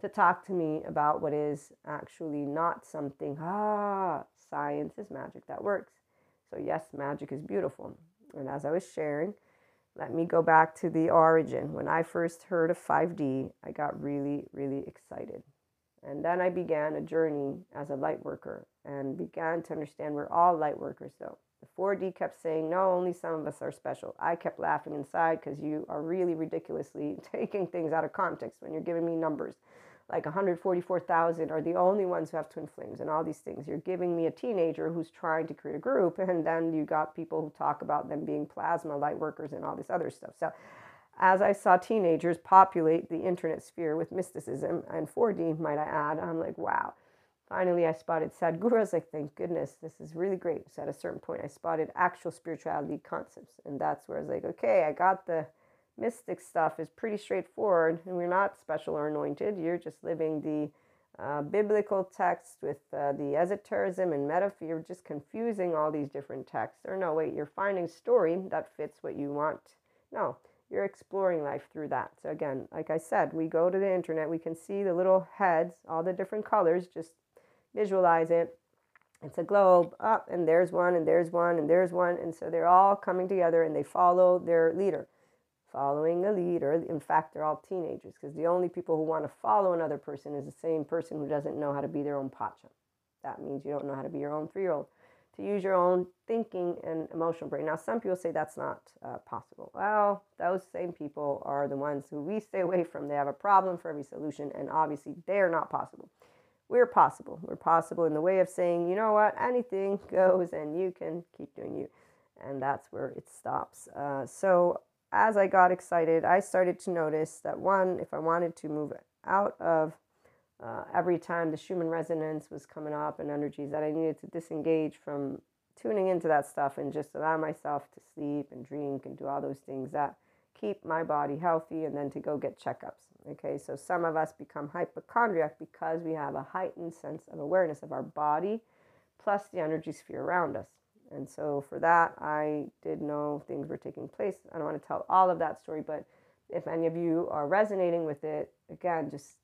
to talk to me about what is actually not something, ah, science is magic that works. So, yes, magic is beautiful. And as I was sharing, let me go back to the origin. When I first heard of 5D, I got really, really excited. And then I began a journey as a light worker and began to understand we're all light workers, though. The 4D kept saying, no, only some of us are special. I kept laughing inside because you are really ridiculously taking things out of context when you're giving me numbers like 144,000 are the only ones who have twin flames and all these things. You're giving me a teenager who's trying to create a group, and then you got people who talk about them being plasma light workers and all this other stuff. So, as I saw teenagers populate the internet sphere with mysticism and 4D, might I add, I'm like, wow. Finally, I spotted Sadhguru. I was like, thank goodness, this is really great. So, at a certain point, I spotted actual spirituality concepts. And that's where I was like, okay, I got the mystic stuff is pretty straightforward, and we're not special or anointed. You're just living the uh, biblical text with uh, the esotericism and metaphor. You're just confusing all these different texts. Or no, wait, you're finding story that fits what you want. No, you're exploring life through that. So again, like I said, we go to the internet, we can see the little heads, all the different colors. Just visualize it. It's a globe up, oh, and there's one, and there's one, and there's one, and so they're all coming together, and they follow their leader following a leader. In fact, they're all teenagers because the only people who want to follow another person is the same person who doesn't know how to be their own pacha. That means you don't know how to be your own three year old, to use your own thinking and emotional brain. Now, some people say that's not uh, possible. Well, those same people are the ones who we stay away from. They have a problem for every solution, and obviously, they're not possible. We're possible. We're possible in the way of saying, you know what, anything goes and you can keep doing you. And that's where it stops. Uh, so, as I got excited, I started to notice that one, if I wanted to move out of uh, every time the Schumann resonance was coming up and energies, that I needed to disengage from tuning into that stuff and just allow myself to sleep and drink and do all those things that keep my body healthy and then to go get checkups. Okay, so some of us become hypochondriac because we have a heightened sense of awareness of our body plus the energy sphere around us. And so for that, I did know things were taking place. I don't want to tell all of that story, but if any of you are resonating with it, again, just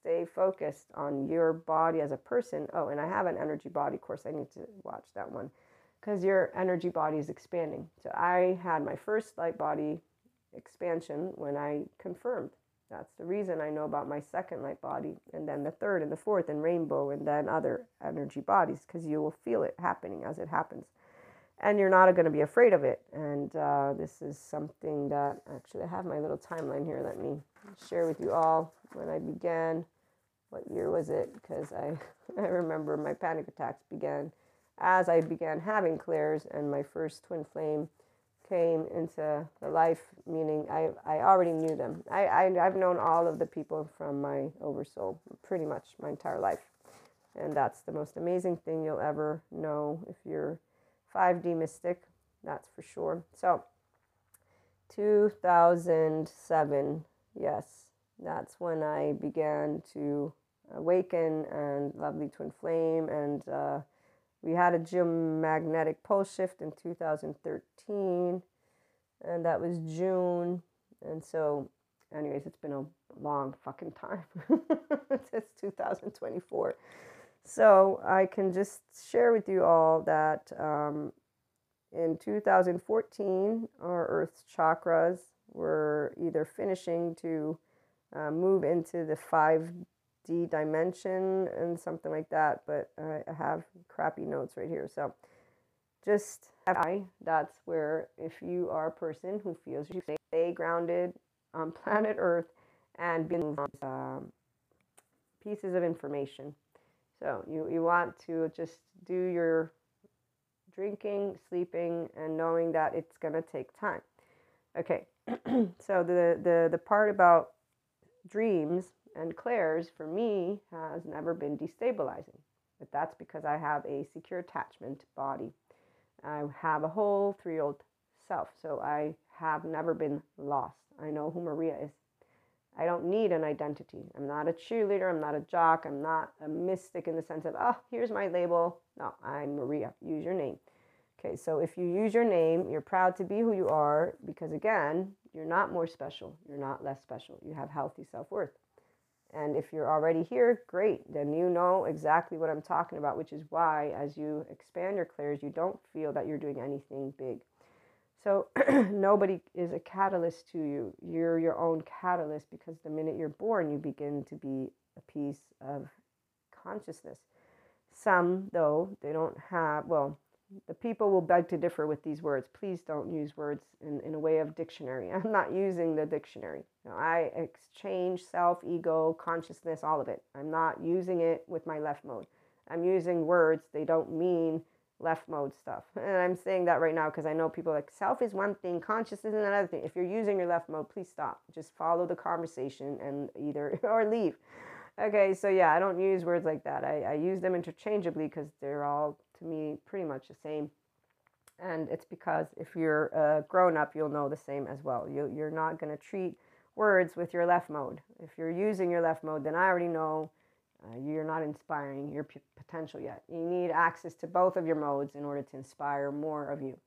stay focused on your body as a person. Oh, and I have an energy body course. I need to watch that one because your energy body is expanding. So I had my first light body expansion when I confirmed. That's the reason I know about my second light body, and then the third, and the fourth, and rainbow, and then other energy bodies, because you will feel it happening as it happens. And you're not going to be afraid of it. And uh, this is something that actually I have my little timeline here. Let me share with you all when I began. What year was it? Because I, I remember my panic attacks began as I began having clairs, and my first twin flame came into the life, meaning I, I already knew them. I, I, I've known all of the people from my oversoul pretty much my entire life. And that's the most amazing thing you'll ever know if you're 5D mystic, that's for sure. So, 2007, yes, that's when I began to awaken and lovely twin flame and uh, we had a geomagnetic pole shift in 2013, and that was June. And so, anyways, it's been a long fucking time. it's 2024. So, I can just share with you all that um, in 2014, our Earth's chakras were either finishing to uh, move into the 5 D dimension and something like that. But I have crappy notes right here. So just I, that's where if you are a person who feels you stay grounded on planet Earth and being um, pieces of information. So you, you want to just do your drinking, sleeping, and knowing that it's to take time. Okay, so the, the, the part about dreams and clairs for me has never been destabilizing. But that's because I have a secure attachment body. I have a whole three year old self. So I have never been lost. I know who Maria is. I don't need an identity. I'm not a cheerleader. I'm not a jock. I'm not a mystic in the sense of, oh, here's my label. No, I'm Maria. Use your name. Okay, so if you use your name, you're proud to be who you are because, again, you're not more special. You're not less special. You have healthy self worth. And if you're already here, great. Then you know exactly what I'm talking about, which is why, as you expand your clairs, you don't feel that you're doing anything big. So nobody is a catalyst to you. You're your own catalyst because the minute you're born, you begin to be a piece of consciousness. Some, though, they don't have, well, the people will beg to differ with these words. Please don't use words in, in a way of dictionary. I'm not using the dictionary. Know, I exchange self, ego, consciousness, all of it. I'm not using it with my left mode. I'm using words, they don't mean left mode stuff. And I'm saying that right now because I know people like self is one thing, consciousness is another thing. If you're using your left mode, please stop. Just follow the conversation and either or leave. Okay, so yeah, I don't use words like that. I, I use them interchangeably because they're all to me pretty much the same. And it's because if you're a grown up, you'll know the same as well. You, you're not going to treat words with your left mode. If you're using your left mode, then I already know uh, you're not inspiring your p- potential yet. You need access to both of your modes in order to inspire more of you.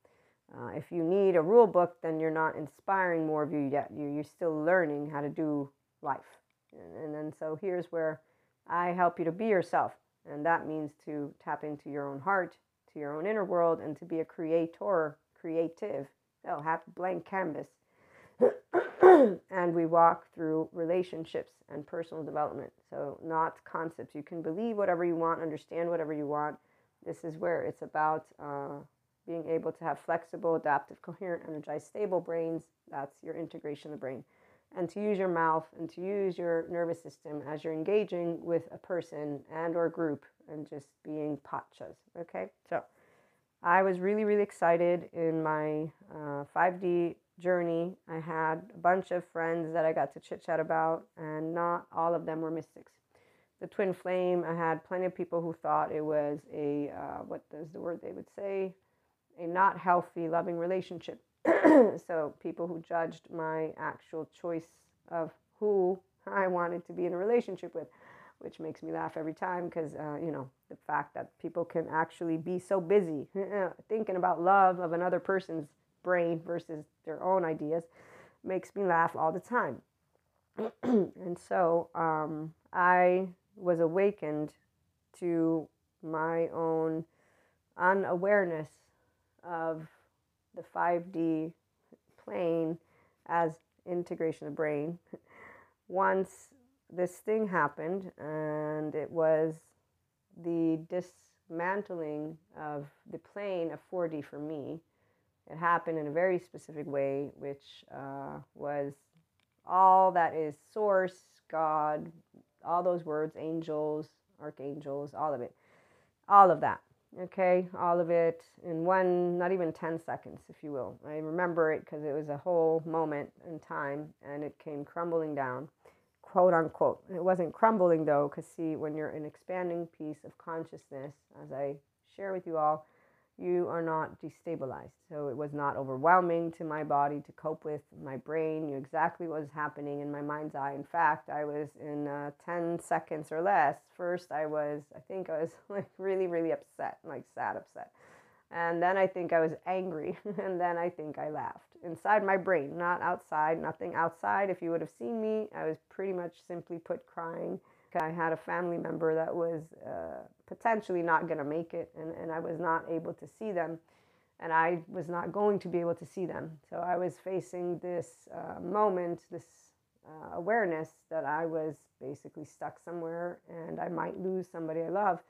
Uh, if you need a rule book, then you're not inspiring more of you yet. You, you're still learning how to do life. And, and then so here's where I help you to be yourself. And that means to tap into your own heart, to your own inner world, and to be a creator, creative. Oh, have blank canvas. and we walk through relationships and personal development. So, not concepts. You can believe whatever you want, understand whatever you want. This is where it's about uh, being able to have flexible, adaptive, coherent, energized, stable brains. That's your integration of the brain and to use your mouth and to use your nervous system as you're engaging with a person and or group and just being pachas okay? So i was really really excited in my uh, 5d journey. I had a bunch of friends that i got to chit chat about and not all of them were mystics. The twin flame i had plenty of people who thought it was a uh, what is the word they would say? A not healthy loving relationship so people who judged my actual choice of who I wanted to be in a relationship with, which makes me laugh every time because, uh, you know, the fact that people can actually be so busy thinking about love of another person's brain versus their own ideas makes me laugh all the time. and so um, I was awakened to my own unawareness of the 5D plane as integration of brain. Once this thing happened, and it was the dismantling of the plane of 4D for me. It happened in a very specific way, which uh, was all that is source, God, all those words, angels, archangels, all of it, all of that. Okay, all of it in one, not even 10 seconds, if you will. I remember it because it was a whole moment in time and it came crumbling down, quote unquote. It wasn't crumbling though, because see, when you're an expanding piece of consciousness, as I share with you all, you are not destabilized. So it was not overwhelming to my body to cope with. My brain knew exactly what was happening in my mind's eye. In fact, I was in uh, 10 seconds or less. First, I was, I think I was like really, really upset, like sad upset. And then I think I was angry. and then I think I laughed inside my brain, not outside, nothing outside. If you would have seen me, I was pretty much simply put crying I had a family member that was uh, potentially not going to make it, and, and I was not able to see them, and I was not going to be able to see them. So I was facing this uh, moment, this uh, awareness that I was basically stuck somewhere and I might lose somebody I love.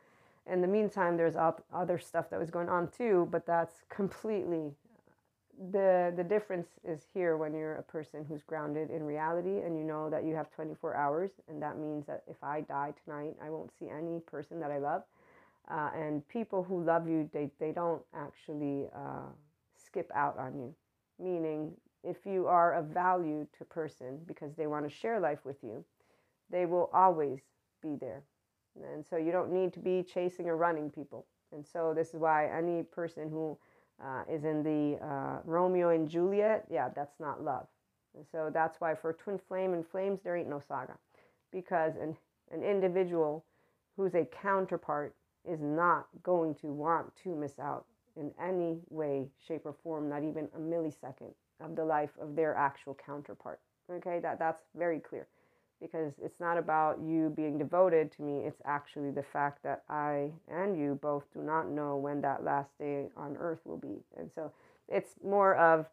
In the meantime, there's other stuff that was going on too, but that's completely the the difference is here when you're a person who's grounded in reality and you know that you have 24 hours and that means that if i die tonight i won't see any person that i love. Uh, and people who love you they, they don't actually uh, skip out on you. Meaning if you are of value to person because they want to share life with you they will always be there. And so you don't need to be chasing or running people. And so this is why any person who uh, is in the uh, Romeo and Juliet, yeah, that's not love. And so that's why for twin flame and flames, there ain't no saga. Because an, an individual who's a counterpart is not going to want to miss out in any way, shape, or form, not even a millisecond of the life of their actual counterpart. Okay, that, that's very clear because it's not about you being devoted to me. It's actually the fact that I and you both do not know when that last day on earth will be. And so it's more of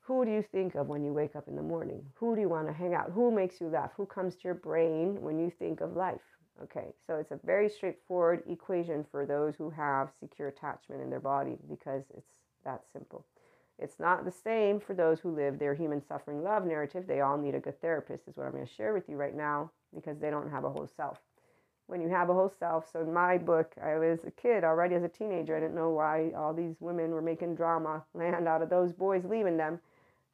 who do you think of when you wake up in the morning? Who do you want to hang out? Who makes you laugh? Who comes to your brain when you think of life? Okay, so it's a very straightforward equation for those who have secure attachment in their body because it's that simple. It's not the same for those who live their human suffering love narrative. They all need a good therapist, is what I'm going to share with you right now, because they don't have a whole self. When you have a whole self, so in my book, I was a kid already as a teenager. I didn't know why all these women were making drama land out of those boys leaving them.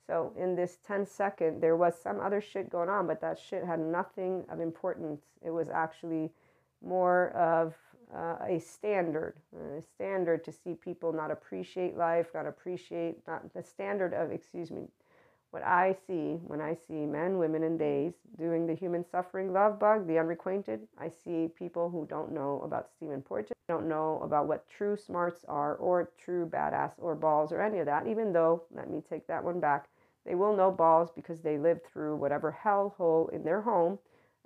So in this 10 second, there was some other shit going on, but that shit had nothing of importance. It was actually more of uh, a standard, a standard to see people not appreciate life, not appreciate, not the standard of, excuse me, what I see when I see men, women, and days doing the human suffering love bug, the unrequited, I see people who don't know about Stephen Porges, don't know about what true smarts are, or true badass, or balls, or any of that, even though, let me take that one back, they will know balls because they lived through whatever hellhole in their home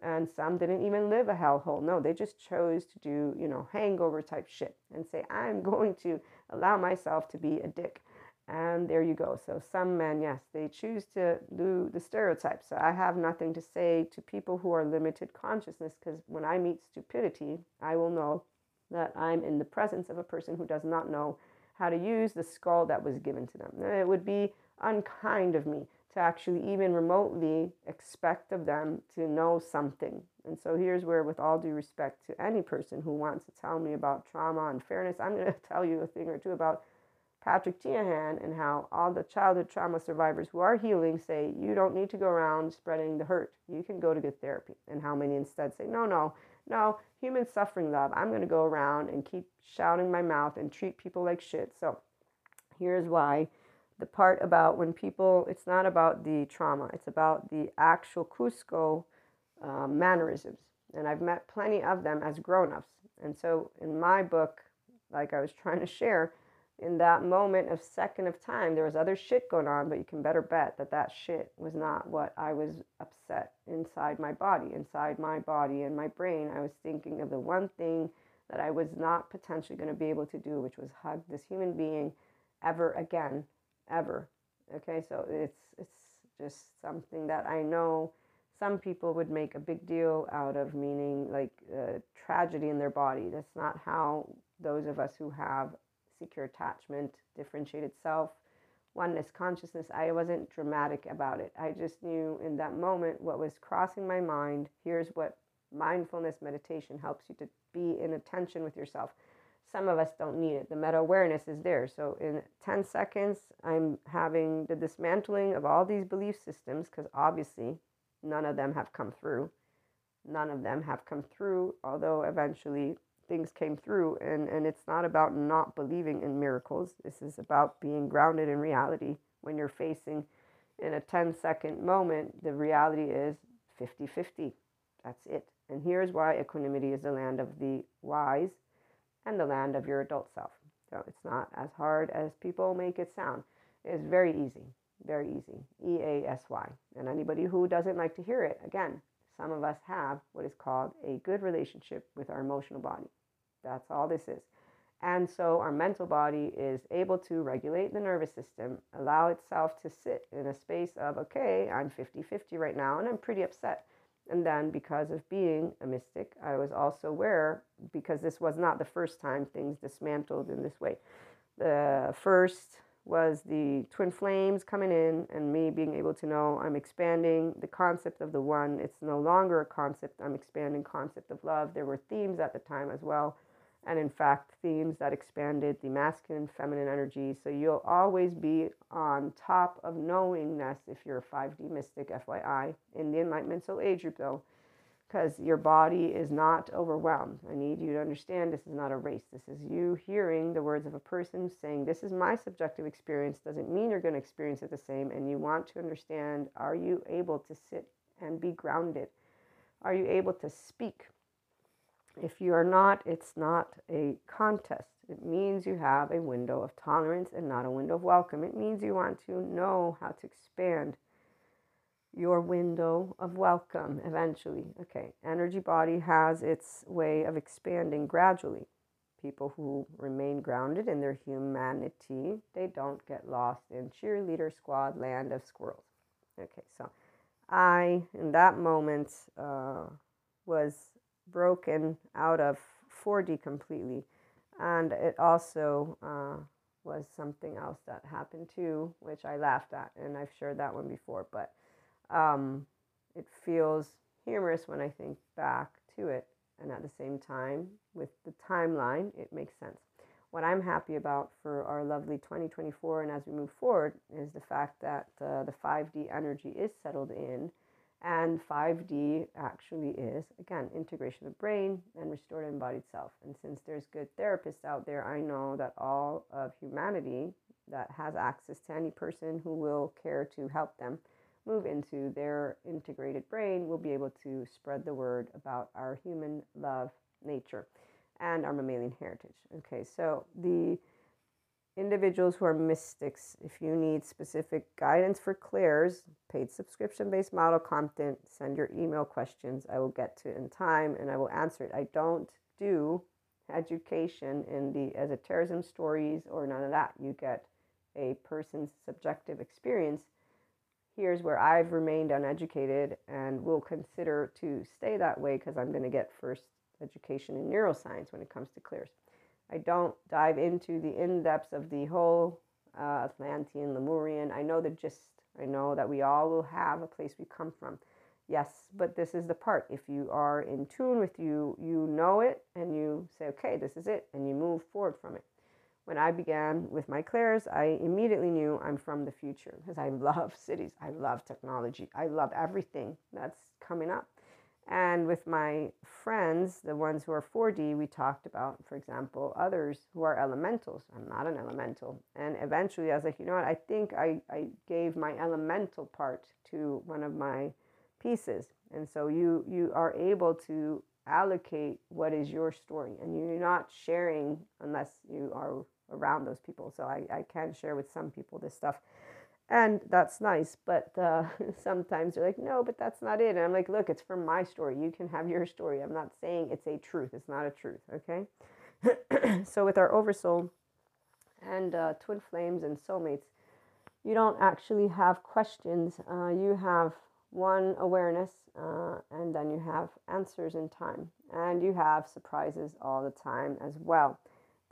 and some didn't even live a hellhole. No, they just chose to do, you know, hangover type shit and say, I'm going to allow myself to be a dick. And there you go. So some men, yes, they choose to do the stereotypes. So I have nothing to say to people who are limited consciousness because when I meet stupidity, I will know that I'm in the presence of a person who does not know how to use the skull that was given to them. It would be unkind of me to actually even remotely expect of them to know something. And so here's where, with all due respect to any person who wants to tell me about trauma and fairness, I'm going to tell you a thing or two about Patrick Teahan and how all the childhood trauma survivors who are healing say you don't need to go around spreading the hurt. You can go to good therapy. And how many instead say, no, no, no, human suffering love. I'm going to go around and keep shouting my mouth and treat people like shit. So here's why the part about when people, it's not about the trauma, it's about the actual Kuzco uh, mannerisms. And I've met plenty of them as grown ups. And so in my book, like I was trying to share, in that moment of second of time, there was other shit going on, but you can better bet that that shit was not what I was upset inside my body. Inside my body and my brain, I was thinking of the one thing that I was not potentially going to be able to do, which was hug this human being ever again, ever. Okay, so it's it's just something that I know some people would make a big deal out of, meaning like tragedy in their body. That's not how those of us who have secure attachment, differentiated self, oneness consciousness, I wasn't dramatic about it. I just knew in that moment what was crossing my mind. Here's what mindfulness meditation helps you to be in attention with yourself. Some of us don't need it. The meta awareness is there. So, in 10 seconds, I'm having the dismantling of all these belief systems because obviously none of them have come through. None of them have come through, although eventually things came through. And, and it's not about not believing in miracles. This is about being grounded in reality. When you're facing in a 10 second moment, the reality is 50 50. That's it. And here's why equanimity is the land of the wise and the land of your adult self. So it's not as hard as people make it sound. It's very easy, very easy. E A S Y. And anybody who doesn't like to hear it, again, some of us have what is called a good relationship with our emotional body. That's all this is. And so our mental body is able to regulate the nervous system, allow itself to sit in a space of, okay, I'm 50 50 right now, and I'm pretty upset. And then, because of being a mystic, I was also aware, because this was not the first time things dismantled in this way. The first was the twin flames coming in, and me being able to know I'm expanding the concept of the one. It's no longer a concept, I'm expanding concept of love. There were themes at the time as well and in fact themes that expanded the masculine feminine energy. So you'll always be on top of knowingness if you're a 5d mystic fyi in the enlightenment. Soul age group though because your body is not overwhelmed. I need you to understand this is not a race. This is you hearing the words of a person saying this is my subjective experience. Doesn't mean you're going to experience it the same and you want to understand are you able to sit and be grounded? Are you able to speak if you are not, it's not a contest. It means you have a window of tolerance and not a window of welcome. It means you want to know how to expand your window of welcome eventually. Okay, energy body has its way of expanding gradually. People who remain grounded in their humanity, they don't get lost in cheerleader squad land of squirrels. Okay, so I, in that moment, uh, was broken out of 4D completely. And it also uh, was something else that happened too, which I laughed at, and I've shared that one before. But um, it feels humorous when I think back to it. And at the same time, with the timeline, it makes sense. What I'm happy about for our lovely 2024 and as we move forward is the fact that uh, the 5D energy is settled in and 5D actually is, again, integration of brain and restored embodied self. And since there's good therapists out there, I know that all of humanity that has access to any person who will care to help them move into their integrated brain will be able to spread the word about our human love nature and our mammalian heritage. Okay, so the individuals who are mystics, if you need specific guidance for clairs, paid subscription based model content, send your email questions. I will get to it in time and I will answer it. I don't do education in the esotericism stories or none of that. You get a person's subjective experience. Here's where I've remained uneducated and will consider to stay that way because I'm going to get first education in neuroscience when it comes to clairs. I don't dive into the in depths of the whole uh, Atlantean, Lemurian. I know the gist. I know that we all will have a place we come from. Yes, but this is the part. If you are in tune with you, you know it and you say, okay, this is it, and you move forward from it. When I began with my clairs, I immediately knew I'm from the future because I love cities. I love technology. I love everything that's coming up. And with my friends, the ones who are 4D, we talked about, for example, others who are elementals. I'm not an elemental. And eventually I was like, you know what? I think I, I gave my elemental part to one of my pieces. And so you you are able to allocate what is your story and you're not sharing unless you are around those people. So I, I can share with some people this stuff. And that's nice. But uh, sometimes they're like, no, but that's not it. And I'm like, look, it's from my story. You can have your story. I'm not saying it's a truth. It's not a truth. Okay. so with our oversoul and uh, twin flames and soulmates, you don't actually have questions. Uh, you have one awareness, uh, and then you have answers in time, and you have surprises all the time as well.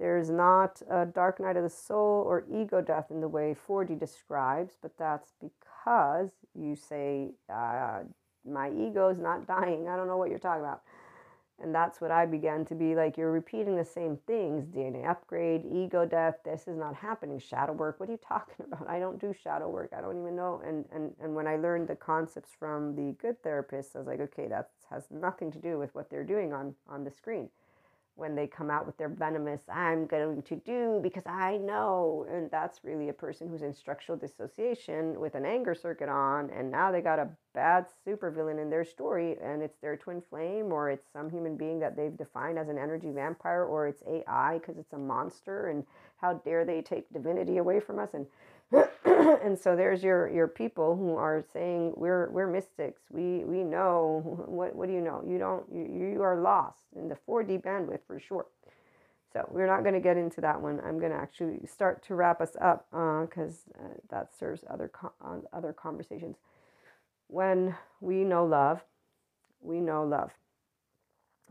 There's not a dark night of the soul or ego death in the way 4D describes, but that's because you say, uh, My ego is not dying. I don't know what you're talking about. And that's what I began to be like, you're repeating the same things DNA upgrade, ego death. This is not happening. Shadow work. What are you talking about? I don't do shadow work. I don't even know. And, and, and when I learned the concepts from the good therapists, I was like, okay, that has nothing to do with what they're doing on, on the screen when they come out with their venomous, I'm going to do because I know. And that's really a person who's in structural dissociation with an anger circuit on. And now they got a bad supervillain in their story. And it's their twin flame, or it's some human being that they've defined as an energy vampire, or it's AI because it's a monster. And how dare they take divinity away from us? And and so there's your your people who are saying we're we're mystics. We we know what what do you know? You don't you, you are lost in the 4D bandwidth for sure. So we're not going to get into that one. I'm going to actually start to wrap us up because uh, uh, that serves other co- other conversations. When we know love, we know love.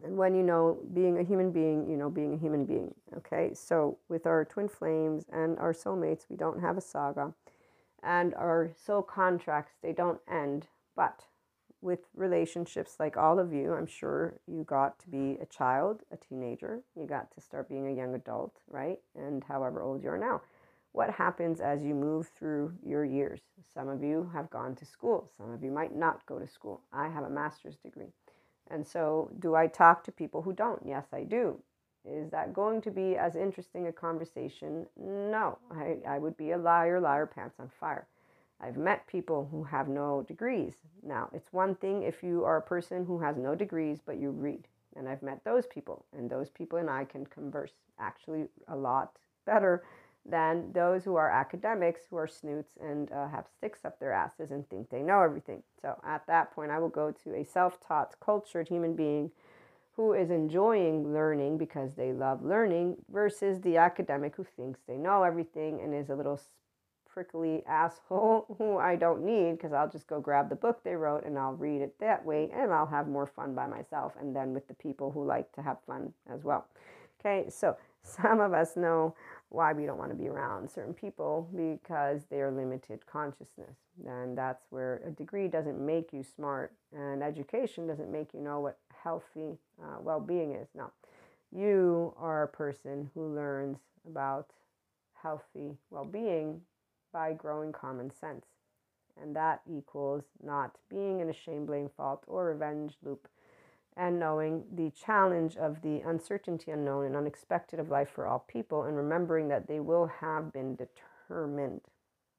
And when you know being a human being, you know being a human being. Okay, so with our twin flames and our soulmates, we don't have a saga. And our soul contracts, they don't end. But with relationships like all of you, I'm sure you got to be a child, a teenager, you got to start being a young adult, right? And however old you are now. What happens as you move through your years? Some of you have gone to school, some of you might not go to school. I have a master's degree. And so, do I talk to people who don't? Yes, I do. Is that going to be as interesting a conversation? No. I, I would be a liar, liar, pants on fire. I've met people who have no degrees. Now, it's one thing if you are a person who has no degrees, but you read. And I've met those people, and those people and I can converse actually a lot better than those who are academics who are snoots and uh, have sticks up their asses and think they know everything. So at that point, I will go to a self taught, cultured human being who is enjoying learning because they love learning versus the academic who thinks they know everything and is a little prickly asshole who I don't need because I'll just go grab the book they wrote and I'll read it that way and I'll have more fun by myself and then with the people who like to have fun as well. Okay, so some of us know why we don't want to be around certain people because they're limited consciousness. And that's where a degree doesn't make you smart and education doesn't make you know what healthy uh, well being is. No, you are a person who learns about healthy well being by growing common sense. And that equals not being in a shame, blame, fault, or revenge loop and knowing the challenge of the uncertainty, unknown, and unexpected of life for all people, and remembering that they will have been determined,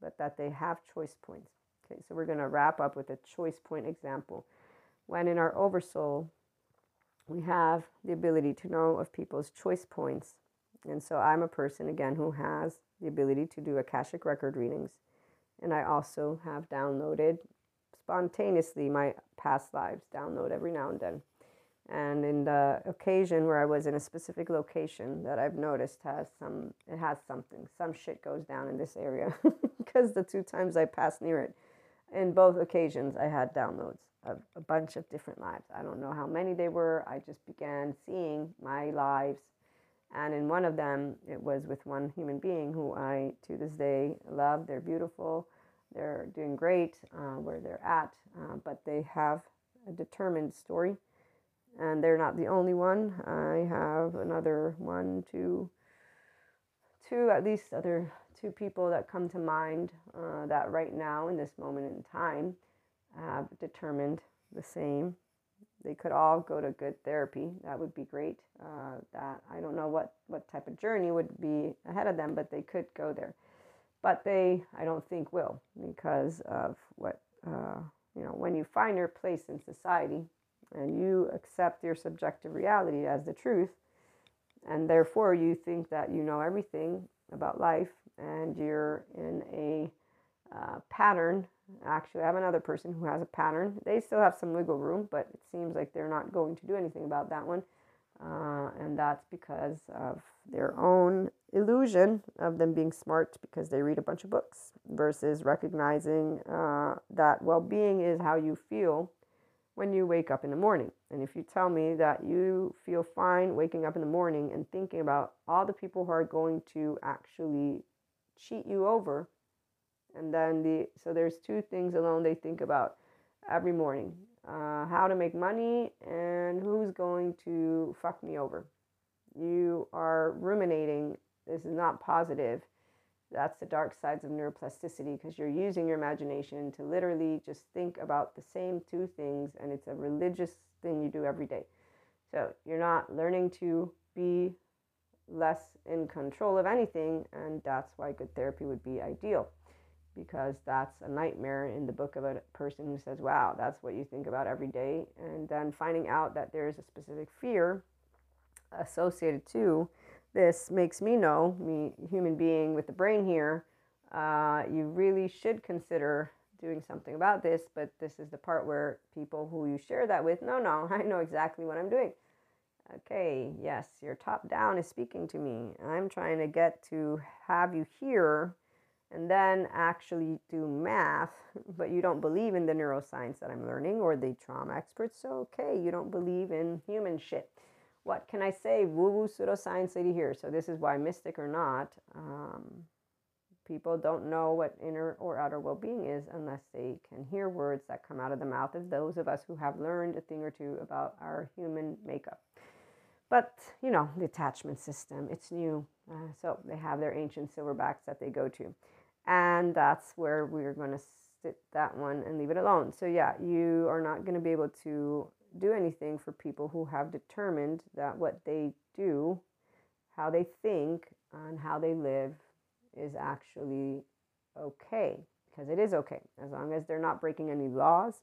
but that they have choice points. Okay, so we're going to wrap up with a choice point example. When in our oversoul, we have the ability to know of people's choice points. And so I'm a person, again, who has the ability to do Akashic record readings. And I also have downloaded spontaneously my past lives, download every now and then. And in the occasion where I was in a specific location that I've noticed has some, it has something, some shit goes down in this area because the two times I passed near it, in both occasions, I had downloads of a bunch of different lives. I don't know how many they were. I just began seeing my lives. And in one of them, it was with one human being who I, to this day, love. They're beautiful. They're doing great uh, where they're at, uh, but they have a determined story and they're not the only one. I have another one, two, two at least other two people that come to mind uh, that right now in this moment in time have determined the same. They could all go to good therapy. That would be great. Uh, that I don't know what what type of journey would be ahead of them, but they could go there. But they, I don't think, will because of what uh, you know. When you find your place in society, and you accept your subjective reality as the truth, and therefore you think that you know everything, about life and you're in a uh, pattern. Actually, I have another person who has a pattern. They still have some wiggle room, but it seems like they're not going to do anything about that one. Uh, and that's because of their own illusion of them being smart because they read a bunch of books versus recognizing uh, that well being is how you feel when you wake up in the morning. And if you tell me that you feel fine waking up in the morning and thinking about all the people who are going to actually cheat you over, and then the so there's two things alone they think about every morning uh, how to make money and who's going to fuck me over. You are ruminating. This is not positive. That's the dark sides of neuroplasticity because you're using your imagination to literally just think about the same two things, and it's a religious thing you do every day. So you're not learning to be less in control of anything, and that's why good therapy would be ideal because that's a nightmare in the book of a person who says, Wow, that's what you think about every day. And then finding out that there is a specific fear associated to this makes me know, me, human being with the brain here, uh, you really should consider doing something about this. But this is the part where people who you share that with, no, no, I know exactly what I'm doing. Okay, yes, your top down is speaking to me. I'm trying to get to have you hear and then actually do math, but you don't believe in the neuroscience that I'm learning or the trauma experts, so okay, you don't believe in human shit. What can I say? Woo woo pseudoscience lady here. So, this is why, mystic or not, um, people don't know what inner or outer well being is unless they can hear words that come out of the mouth of those of us who have learned a thing or two about our human makeup. But, you know, the attachment system, it's new. Uh, so, they have their ancient silverbacks that they go to and that's where we're going to sit that one and leave it alone. So, yeah, you are not going to be able to do anything for people who have determined that what they do, how they think, and how they live is actually okay. Because it is okay. As long as they're not breaking any laws,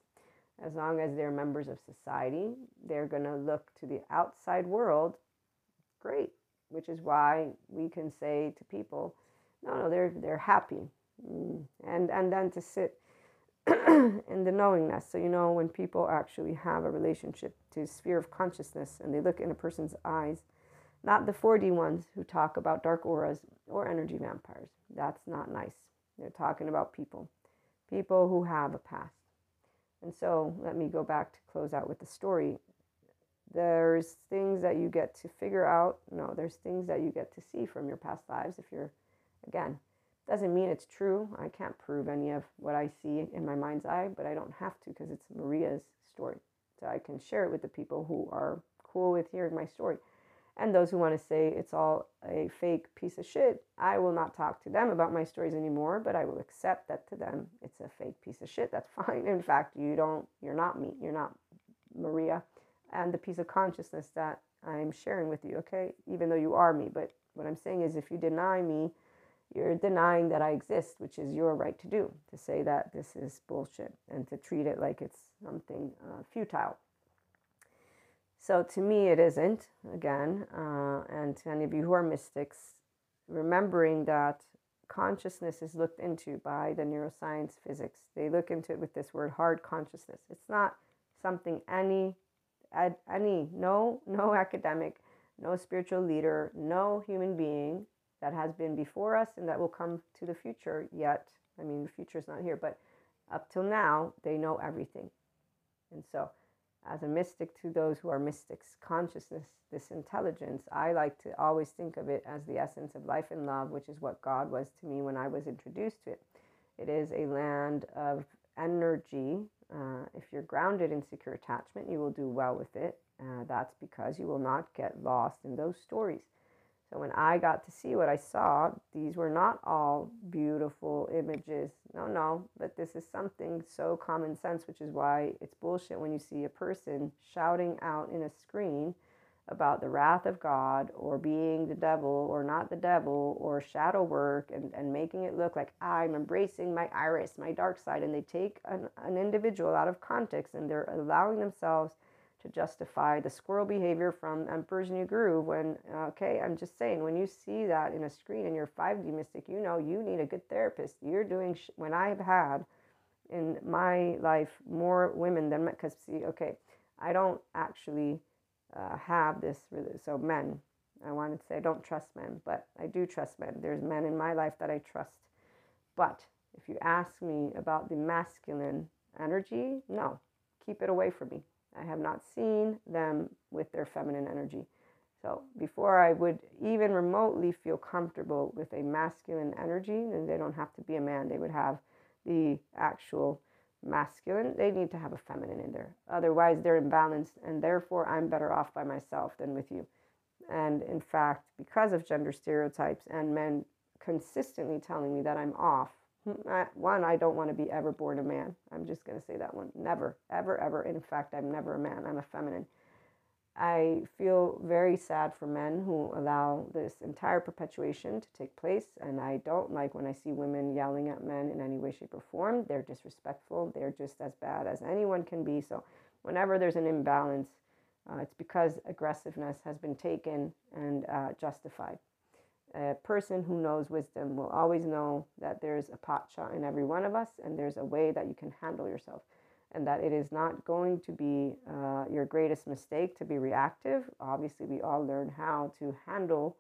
as long as they're members of society, they're going to look to the outside world great, which is why we can say to people, no, no, they're they're happy, mm. and and then to sit in the knowingness. So you know when people actually have a relationship to sphere of consciousness and they look in a person's eyes, not the 4D ones who talk about dark auras or energy vampires. That's not nice. They're talking about people, people who have a past. And so let me go back to close out with the story. There's things that you get to figure out. No, there's things that you get to see from your past lives if you're Again, doesn't mean it's true. I can't prove any of what I see in my mind's eye, but I don't have to because it's Maria's story. So I can share it with the people who are cool with hearing my story. And those who want to say it's all a fake piece of shit, I will not talk to them about my stories anymore, but I will accept that to them it's a fake piece of shit. That's fine. In fact, you don't, you're not me, you're not Maria, and the piece of consciousness that I'm sharing with you, okay? Even though you are me. But what I'm saying is if you deny me, you're denying that I exist, which is your right to do, to say that this is bullshit and to treat it like it's something uh, futile. So to me, it isn't, again, uh, and to any of you who are mystics, remembering that consciousness is looked into by the neuroscience physics. They look into it with this word hard consciousness. It's not something any, any, no, no academic, no spiritual leader, no human being that has been before us and that will come to the future yet. I mean, the future is not here, but up till now, they know everything. And so, as a mystic to those who are mystics, consciousness, this intelligence, I like to always think of it as the essence of life and love, which is what God was to me when I was introduced to it. It is a land of energy. Uh, if you're grounded in secure attachment, you will do well with it. Uh, that's because you will not get lost in those stories. So when I got to see what I saw, these were not all beautiful images. No, no, but this is something so common sense, which is why it's bullshit when you see a person shouting out in a screen about the wrath of God or being the devil or not the devil or shadow work and, and making it look like I'm embracing my iris, my dark side. And they take an, an individual out of context and they're allowing themselves to justify the squirrel behavior from Emperor's New Groove. When, okay, I'm just saying, when you see that in a screen and you're 5D mystic, you know you need a good therapist. You're doing, sh- when I've had in my life more women than men, because see, okay, I don't actually uh, have this, really, so men, I wanted to say I don't trust men, but I do trust men. There's men in my life that I trust. But if you ask me about the masculine energy, no, keep it away from me. I have not seen them with their feminine energy. So before I would even remotely feel comfortable with a masculine energy, and they don't have to be a man, they would have the actual masculine, they need to have a feminine in there. Otherwise, they're imbalanced, and therefore, I'm better off by myself than with you. And in fact, because of gender stereotypes and men consistently telling me that I'm off, one, I don't want to be ever born a man. I'm just going to say that one. Never, ever, ever. In fact, I'm never a man. I'm a feminine. I feel very sad for men who allow this entire perpetuation to take place. And I don't like when I see women yelling at men in any way, shape, or form. They're disrespectful. They're just as bad as anyone can be. So, whenever there's an imbalance, uh, it's because aggressiveness has been taken and uh, justified. A person who knows wisdom will always know that there's a pacha in every one of us and there's a way that you can handle yourself and that it is not going to be uh, your greatest mistake to be reactive. Obviously, we all learn how to handle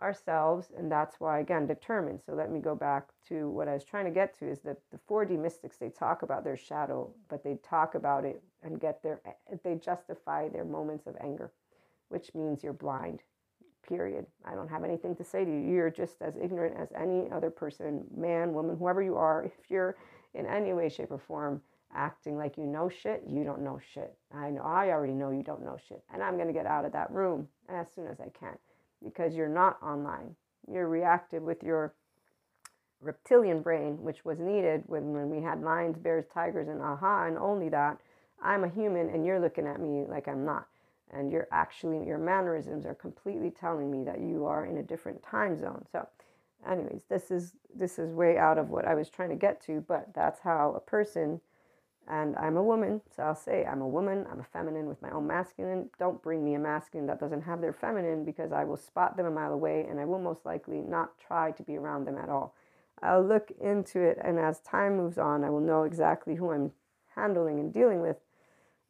ourselves, and that's why, again, determined. So, let me go back to what I was trying to get to is that the 4D mystics, they talk about their shadow, but they talk about it and get their, they justify their moments of anger, which means you're blind. Period. I don't have anything to say to you. You're just as ignorant as any other person, man, woman, whoever you are. If you're in any way, shape, or form acting like you know shit, you don't know shit. I know I already know you don't know shit. And I'm going to get out of that room as soon as I can because you're not online. You're reactive with your reptilian brain, which was needed when, when we had lions, bears, tigers, and aha, and only that. I'm a human and you're looking at me like I'm not. And you're actually, your mannerisms are completely telling me that you are in a different time zone. So, anyways, this is this is way out of what I was trying to get to, but that's how a person and I'm a woman, so I'll say I'm a woman, I'm a feminine with my own masculine. Don't bring me a masculine that doesn't have their feminine because I will spot them a mile away and I will most likely not try to be around them at all. I'll look into it, and as time moves on, I will know exactly who I'm handling and dealing with.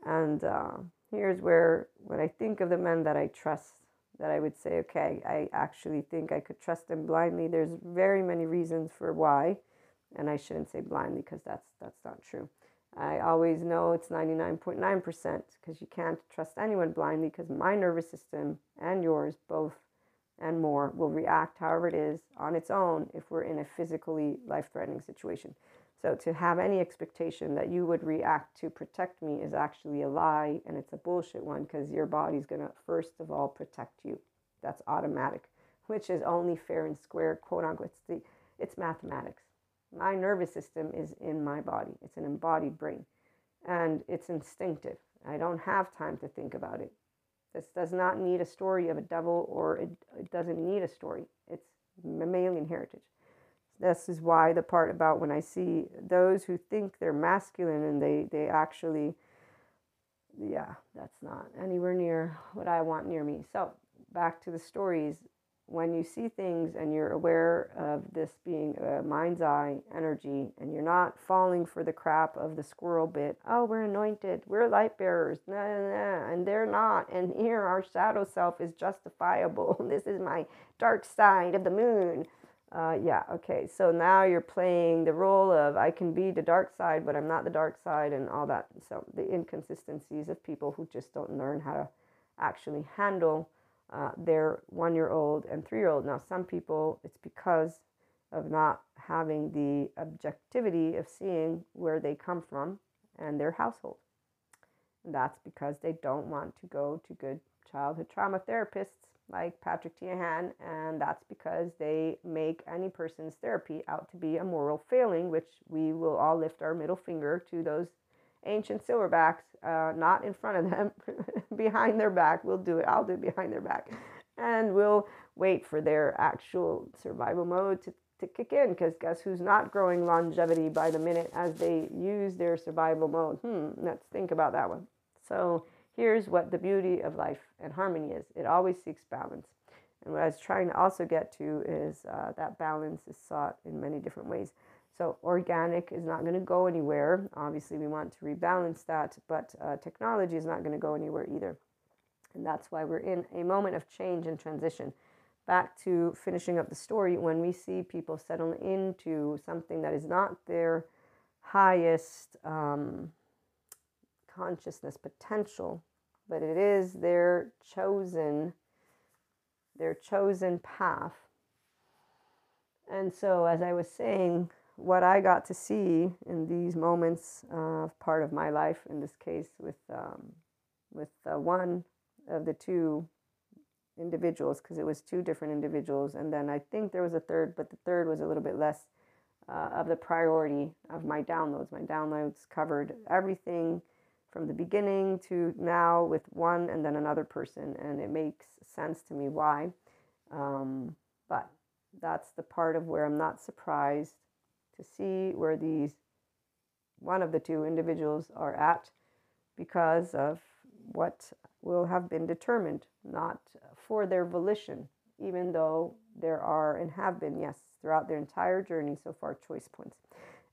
And uh, here's where, when I think of the men that I trust, that I would say, okay, I actually think I could trust them blindly. There's very many reasons for why, and I shouldn't say blindly because that's that's not true. I always know it's 99.9% because you can't trust anyone blindly because my nervous system and yours both and more will react however it is on its own if we're in a physically life threatening situation. So to have any expectation that you would react to protect me is actually a lie and it's a bullshit one because your body's going to first of all protect you. That's automatic, which is only fair and square, quote unquote. It's, the, it's mathematics. My nervous system is in my body. It's an embodied brain and it's instinctive. I don't have time to think about it. This does not need a story of a devil or it, it doesn't need a story. It's mammalian heritage. This is why the part about when I see those who think they're masculine and they, they actually, yeah, that's not anywhere near what I want near me. So back to the stories when you see things and you're aware of this being a mind's eye energy and you're not falling for the crap of the squirrel bit, oh, we're anointed, we're light bearers, nah, nah, nah, and they're not. And here our shadow self is justifiable. this is my dark side of the moon. Uh, yeah, okay. So now you're playing the role of I can be the dark side, but I'm not the dark side, and all that. So the inconsistencies of people who just don't learn how to actually handle uh, their one year old and three year old. Now, some people, it's because of not having the objectivity of seeing where they come from and their household. And that's because they don't want to go to good childhood trauma therapists like Patrick Teahan, and that's because they make any person's therapy out to be a moral failing, which we will all lift our middle finger to those ancient silverbacks, uh, not in front of them, behind their back. We'll do it. I'll do it behind their back. And we'll wait for their actual survival mode to, to kick in because guess who's not growing longevity by the minute as they use their survival mode? Hmm, let's think about that one. So here's what the beauty of life and harmony is it always seeks balance. And what I was trying to also get to is uh, that balance is sought in many different ways. So, organic is not going to go anywhere. Obviously, we want to rebalance that, but uh, technology is not going to go anywhere either. And that's why we're in a moment of change and transition. Back to finishing up the story, when we see people settle into something that is not their highest um, consciousness potential, but it is their chosen their chosen path. And so, as I was saying, what I got to see in these moments of uh, part of my life, in this case with um, with uh, one of the two individuals, because it was two different individuals, and then I think there was a third, but the third was a little bit less uh, of the priority of my downloads. My downloads covered everything from the beginning to now with one and then another person, and it makes sense to me why. Um, but that's the part of where I'm not surprised to see where these one of the two individuals are at because of what will have been determined, not for their volition, even though there are and have been, yes, throughout their entire journey so far, choice points.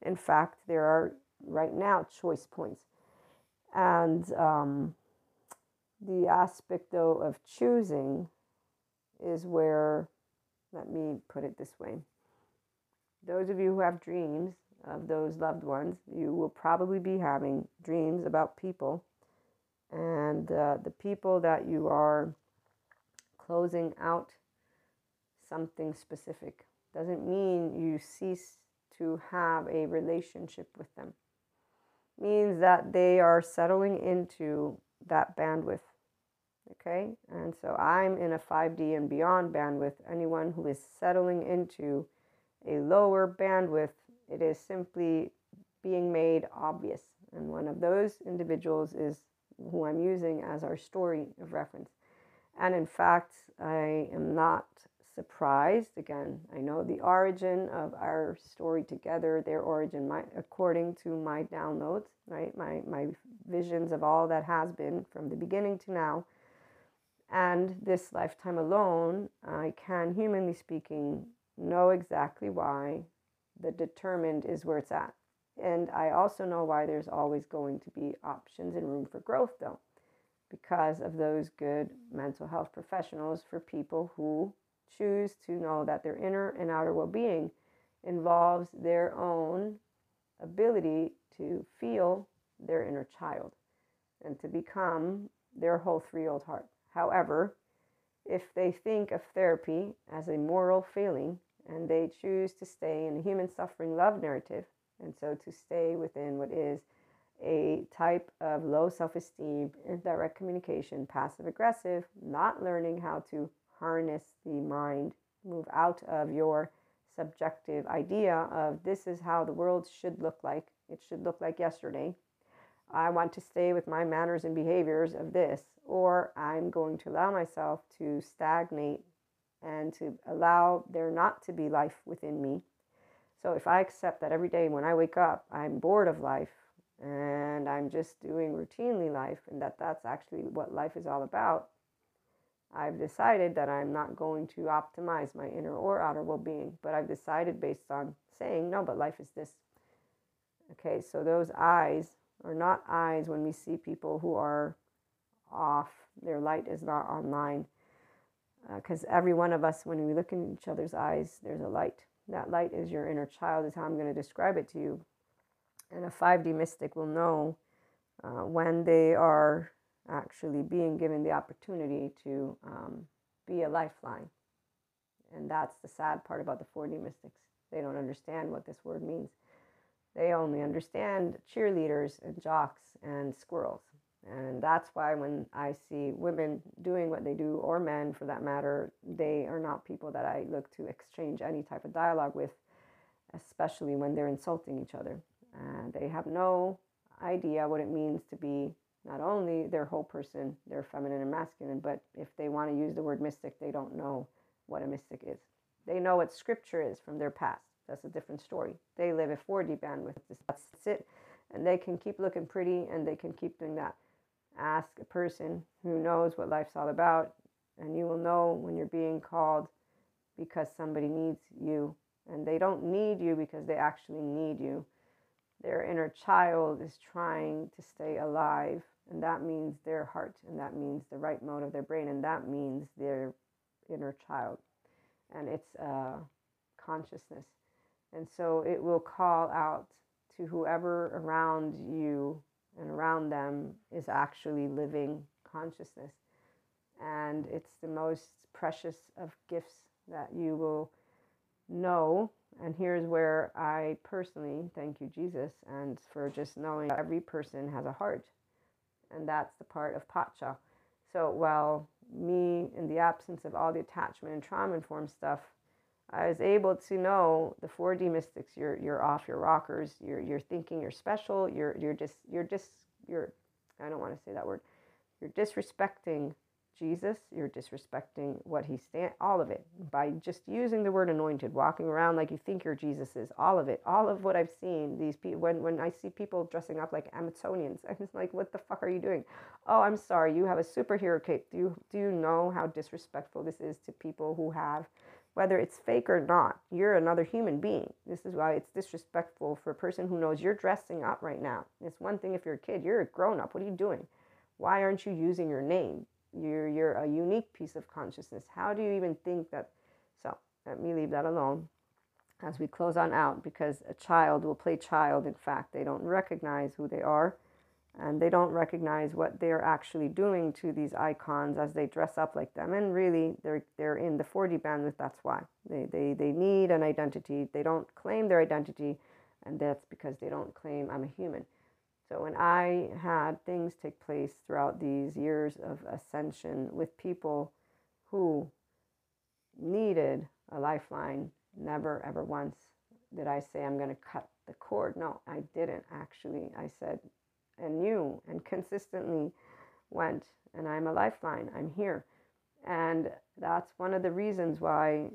In fact, there are right now choice points. And um, the aspect, though, of choosing is where, let me put it this way those of you who have dreams of those loved ones, you will probably be having dreams about people. And uh, the people that you are closing out something specific doesn't mean you cease to have a relationship with them. Means that they are settling into that bandwidth. Okay? And so I'm in a 5D and beyond bandwidth. Anyone who is settling into a lower bandwidth, it is simply being made obvious. And one of those individuals is who I'm using as our story of reference. And in fact, I am not surprised. Again, I know the origin of our story together, their origin, my, according to my downloads, right? My, my visions of all that has been from the beginning to now. And this lifetime alone, I can, humanly speaking, know exactly why. The determined is where it's at. And I also know why there's always going to be options and room for growth, though, because of those good mental health professionals for people who choose to know that their inner and outer well being involves their own ability to feel their inner child and to become their whole three year old heart. However, if they think of therapy as a moral failing and they choose to stay in the human suffering love narrative, and so to stay within what is a type of low self esteem, indirect communication, passive aggressive, not learning how to harness the mind, move out of your subjective idea of this is how the world should look like. It should look like yesterday. I want to stay with my manners and behaviors of this, or I'm going to allow myself to stagnate and to allow there not to be life within me. So if I accept that every day when I wake up, I'm bored of life and I'm just doing routinely life, and that that's actually what life is all about, I've decided that I'm not going to optimize my inner or outer well being, but I've decided based on saying, no, but life is this. Okay, so those eyes are not eyes when we see people who are off, their light is not online because uh, every one of us, when we look in each other's eyes, there's a light. That light is your inner child, is how I'm going to describe it to you. And a 5D mystic will know uh, when they are actually being given the opportunity to um, be a lifeline. And that's the sad part about the 4D mystics. They don't understand what this word means. They only understand cheerleaders and jocks and squirrels. And that's why when I see women doing what they do, or men for that matter, they are not people that I look to exchange any type of dialogue with, especially when they're insulting each other. And they have no idea what it means to be not only their whole person, their feminine and masculine, but if they want to use the word mystic, they don't know what a mystic is. They know what scripture is from their past. That's a different story. They live a 4D bandwidth. That's it. And they can keep looking pretty and they can keep doing that ask a person who knows what life's all about, and you will know when you're being called because somebody needs you. And they don't need you because they actually need you. Their inner child is trying to stay alive, and that means their heart, and that means the right mode of their brain, and that means their inner child. And it's uh, consciousness. And so it will call out to whoever around you and around them is actually living consciousness. And it's the most precious of gifts that you will know. And here's where I personally thank you, Jesus, and for just knowing that every person has a heart. And that's the part of Pacha. So while me, in the absence of all the attachment and trauma informed stuff, I was able to know the 4D mystics. You're you're off your rockers. You're you're thinking you're special. You're you're just you're just you're. I don't want to say that word. You're disrespecting Jesus. You're disrespecting what he stand. All of it by just using the word anointed, walking around like you think you're Jesus is. All of it. All of what I've seen. These people. When when I see people dressing up like Amazonians, I'm like, what the fuck are you doing? Oh, I'm sorry. You have a superhero cape. Do you do you know how disrespectful this is to people who have whether it's fake or not, you're another human being. This is why it's disrespectful for a person who knows you're dressing up right now. It's one thing if you're a kid, you're a grown up. What are you doing? Why aren't you using your name? You're, you're a unique piece of consciousness. How do you even think that? So let me leave that alone as we close on out because a child will play child. In fact, they don't recognize who they are and they don't recognize what they're actually doing to these icons as they dress up like them and really they're they're in the 4d bandwidth that's why they they, they need an identity they don't claim their identity and that's because they don't claim i'm a human so when i had things take place throughout these years of ascension with people who needed a lifeline never ever once did i say i'm going to cut the cord no i didn't actually i said and knew and consistently went. And I'm a lifeline. I'm here. And that's one of the reasons why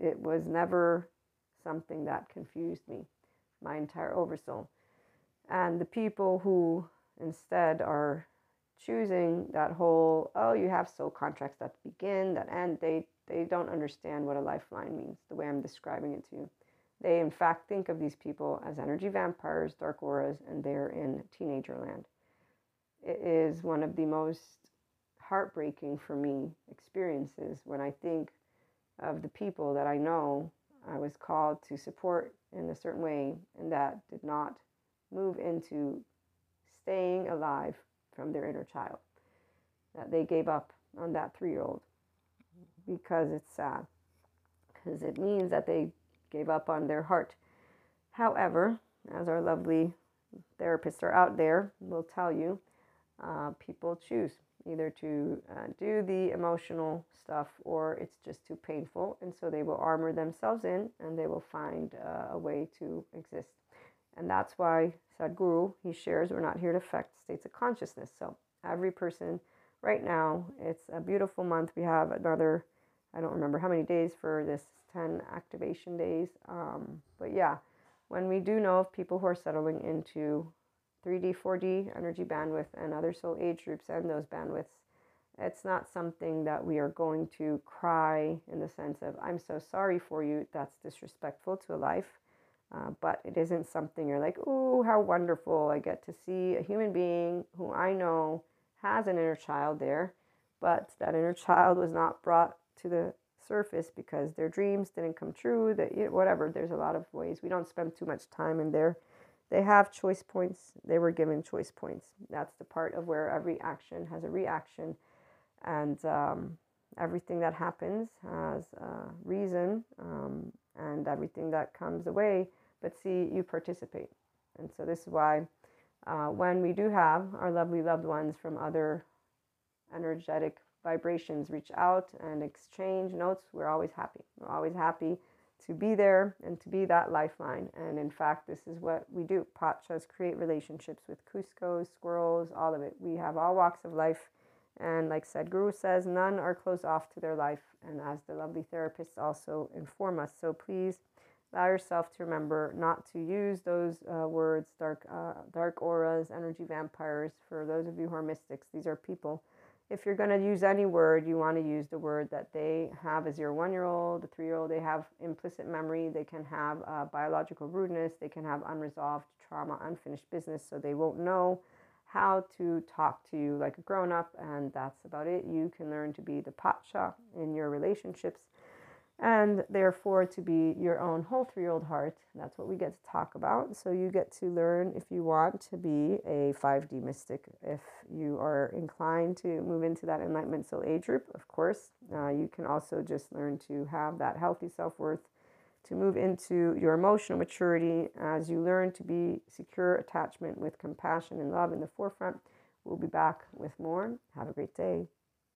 it was never something that confused me, my entire oversoul. And the people who instead are choosing that whole, oh, you have soul contracts that begin, that end, they, they don't understand what a lifeline means, the way I'm describing it to you. They, in fact, think of these people as energy vampires, dark auras, and they're in teenager land. It is one of the most heartbreaking for me experiences when I think of the people that I know I was called to support in a certain way and that did not move into staying alive from their inner child. That they gave up on that three year old because it's sad. Because it means that they gave up on their heart. However, as our lovely therapists are out there will tell you, uh, people choose either to uh, do the emotional stuff or it's just too painful. And so they will armor themselves in and they will find uh, a way to exist. And that's why Sadhguru, he shares, we're not here to affect states of consciousness. So every person right now, it's a beautiful month. We have another, I don't remember how many days for this 10 activation days. Um, but yeah, when we do know of people who are settling into 3D, 4D energy bandwidth and other soul age groups and those bandwidths, it's not something that we are going to cry in the sense of, I'm so sorry for you. That's disrespectful to a life. Uh, but it isn't something you're like, oh, how wonderful. I get to see a human being who I know has an inner child there, but that inner child was not brought to the surface because their dreams didn't come true that you know, whatever. There's a lot of ways. We don't spend too much time in there. They have choice points. They were given choice points. That's the part of where every action has a reaction. And um, everything that happens has a reason um, and everything that comes away but see you participate and so this is why uh, when we do have our lovely loved ones from other energetic vibrations reach out and exchange notes, we're always happy. We're always happy to be there and to be that lifeline. And in fact, this is what we do. Pachas create relationships with Kuzcos, squirrels, all of it. We have all walks of life. And like Sadhguru says, none are closed off to their life. And as the lovely therapists also inform us. So please allow yourself to remember not to use those uh, words dark uh, dark auras energy vampires. For those of you who are mystics these are people. If you're going to use any word you want to use the word that they have as your one year old a three year old they have implicit memory. They can have uh, biological rudeness. They can have unresolved trauma unfinished business. So they won't know how to talk to you like a grown up and that's about it. You can learn to be the pacha in your relationships and therefore to be your own whole three year old heart. That's what we get to talk about. So you get to learn if you want to be a 5D mystic, if you are inclined to move into that enlightenment soul age group, of course. Uh, you can also just learn to have that healthy self worth, to move into your emotional maturity as you learn to be secure attachment with compassion and love in the forefront. We'll be back with more. Have a great day.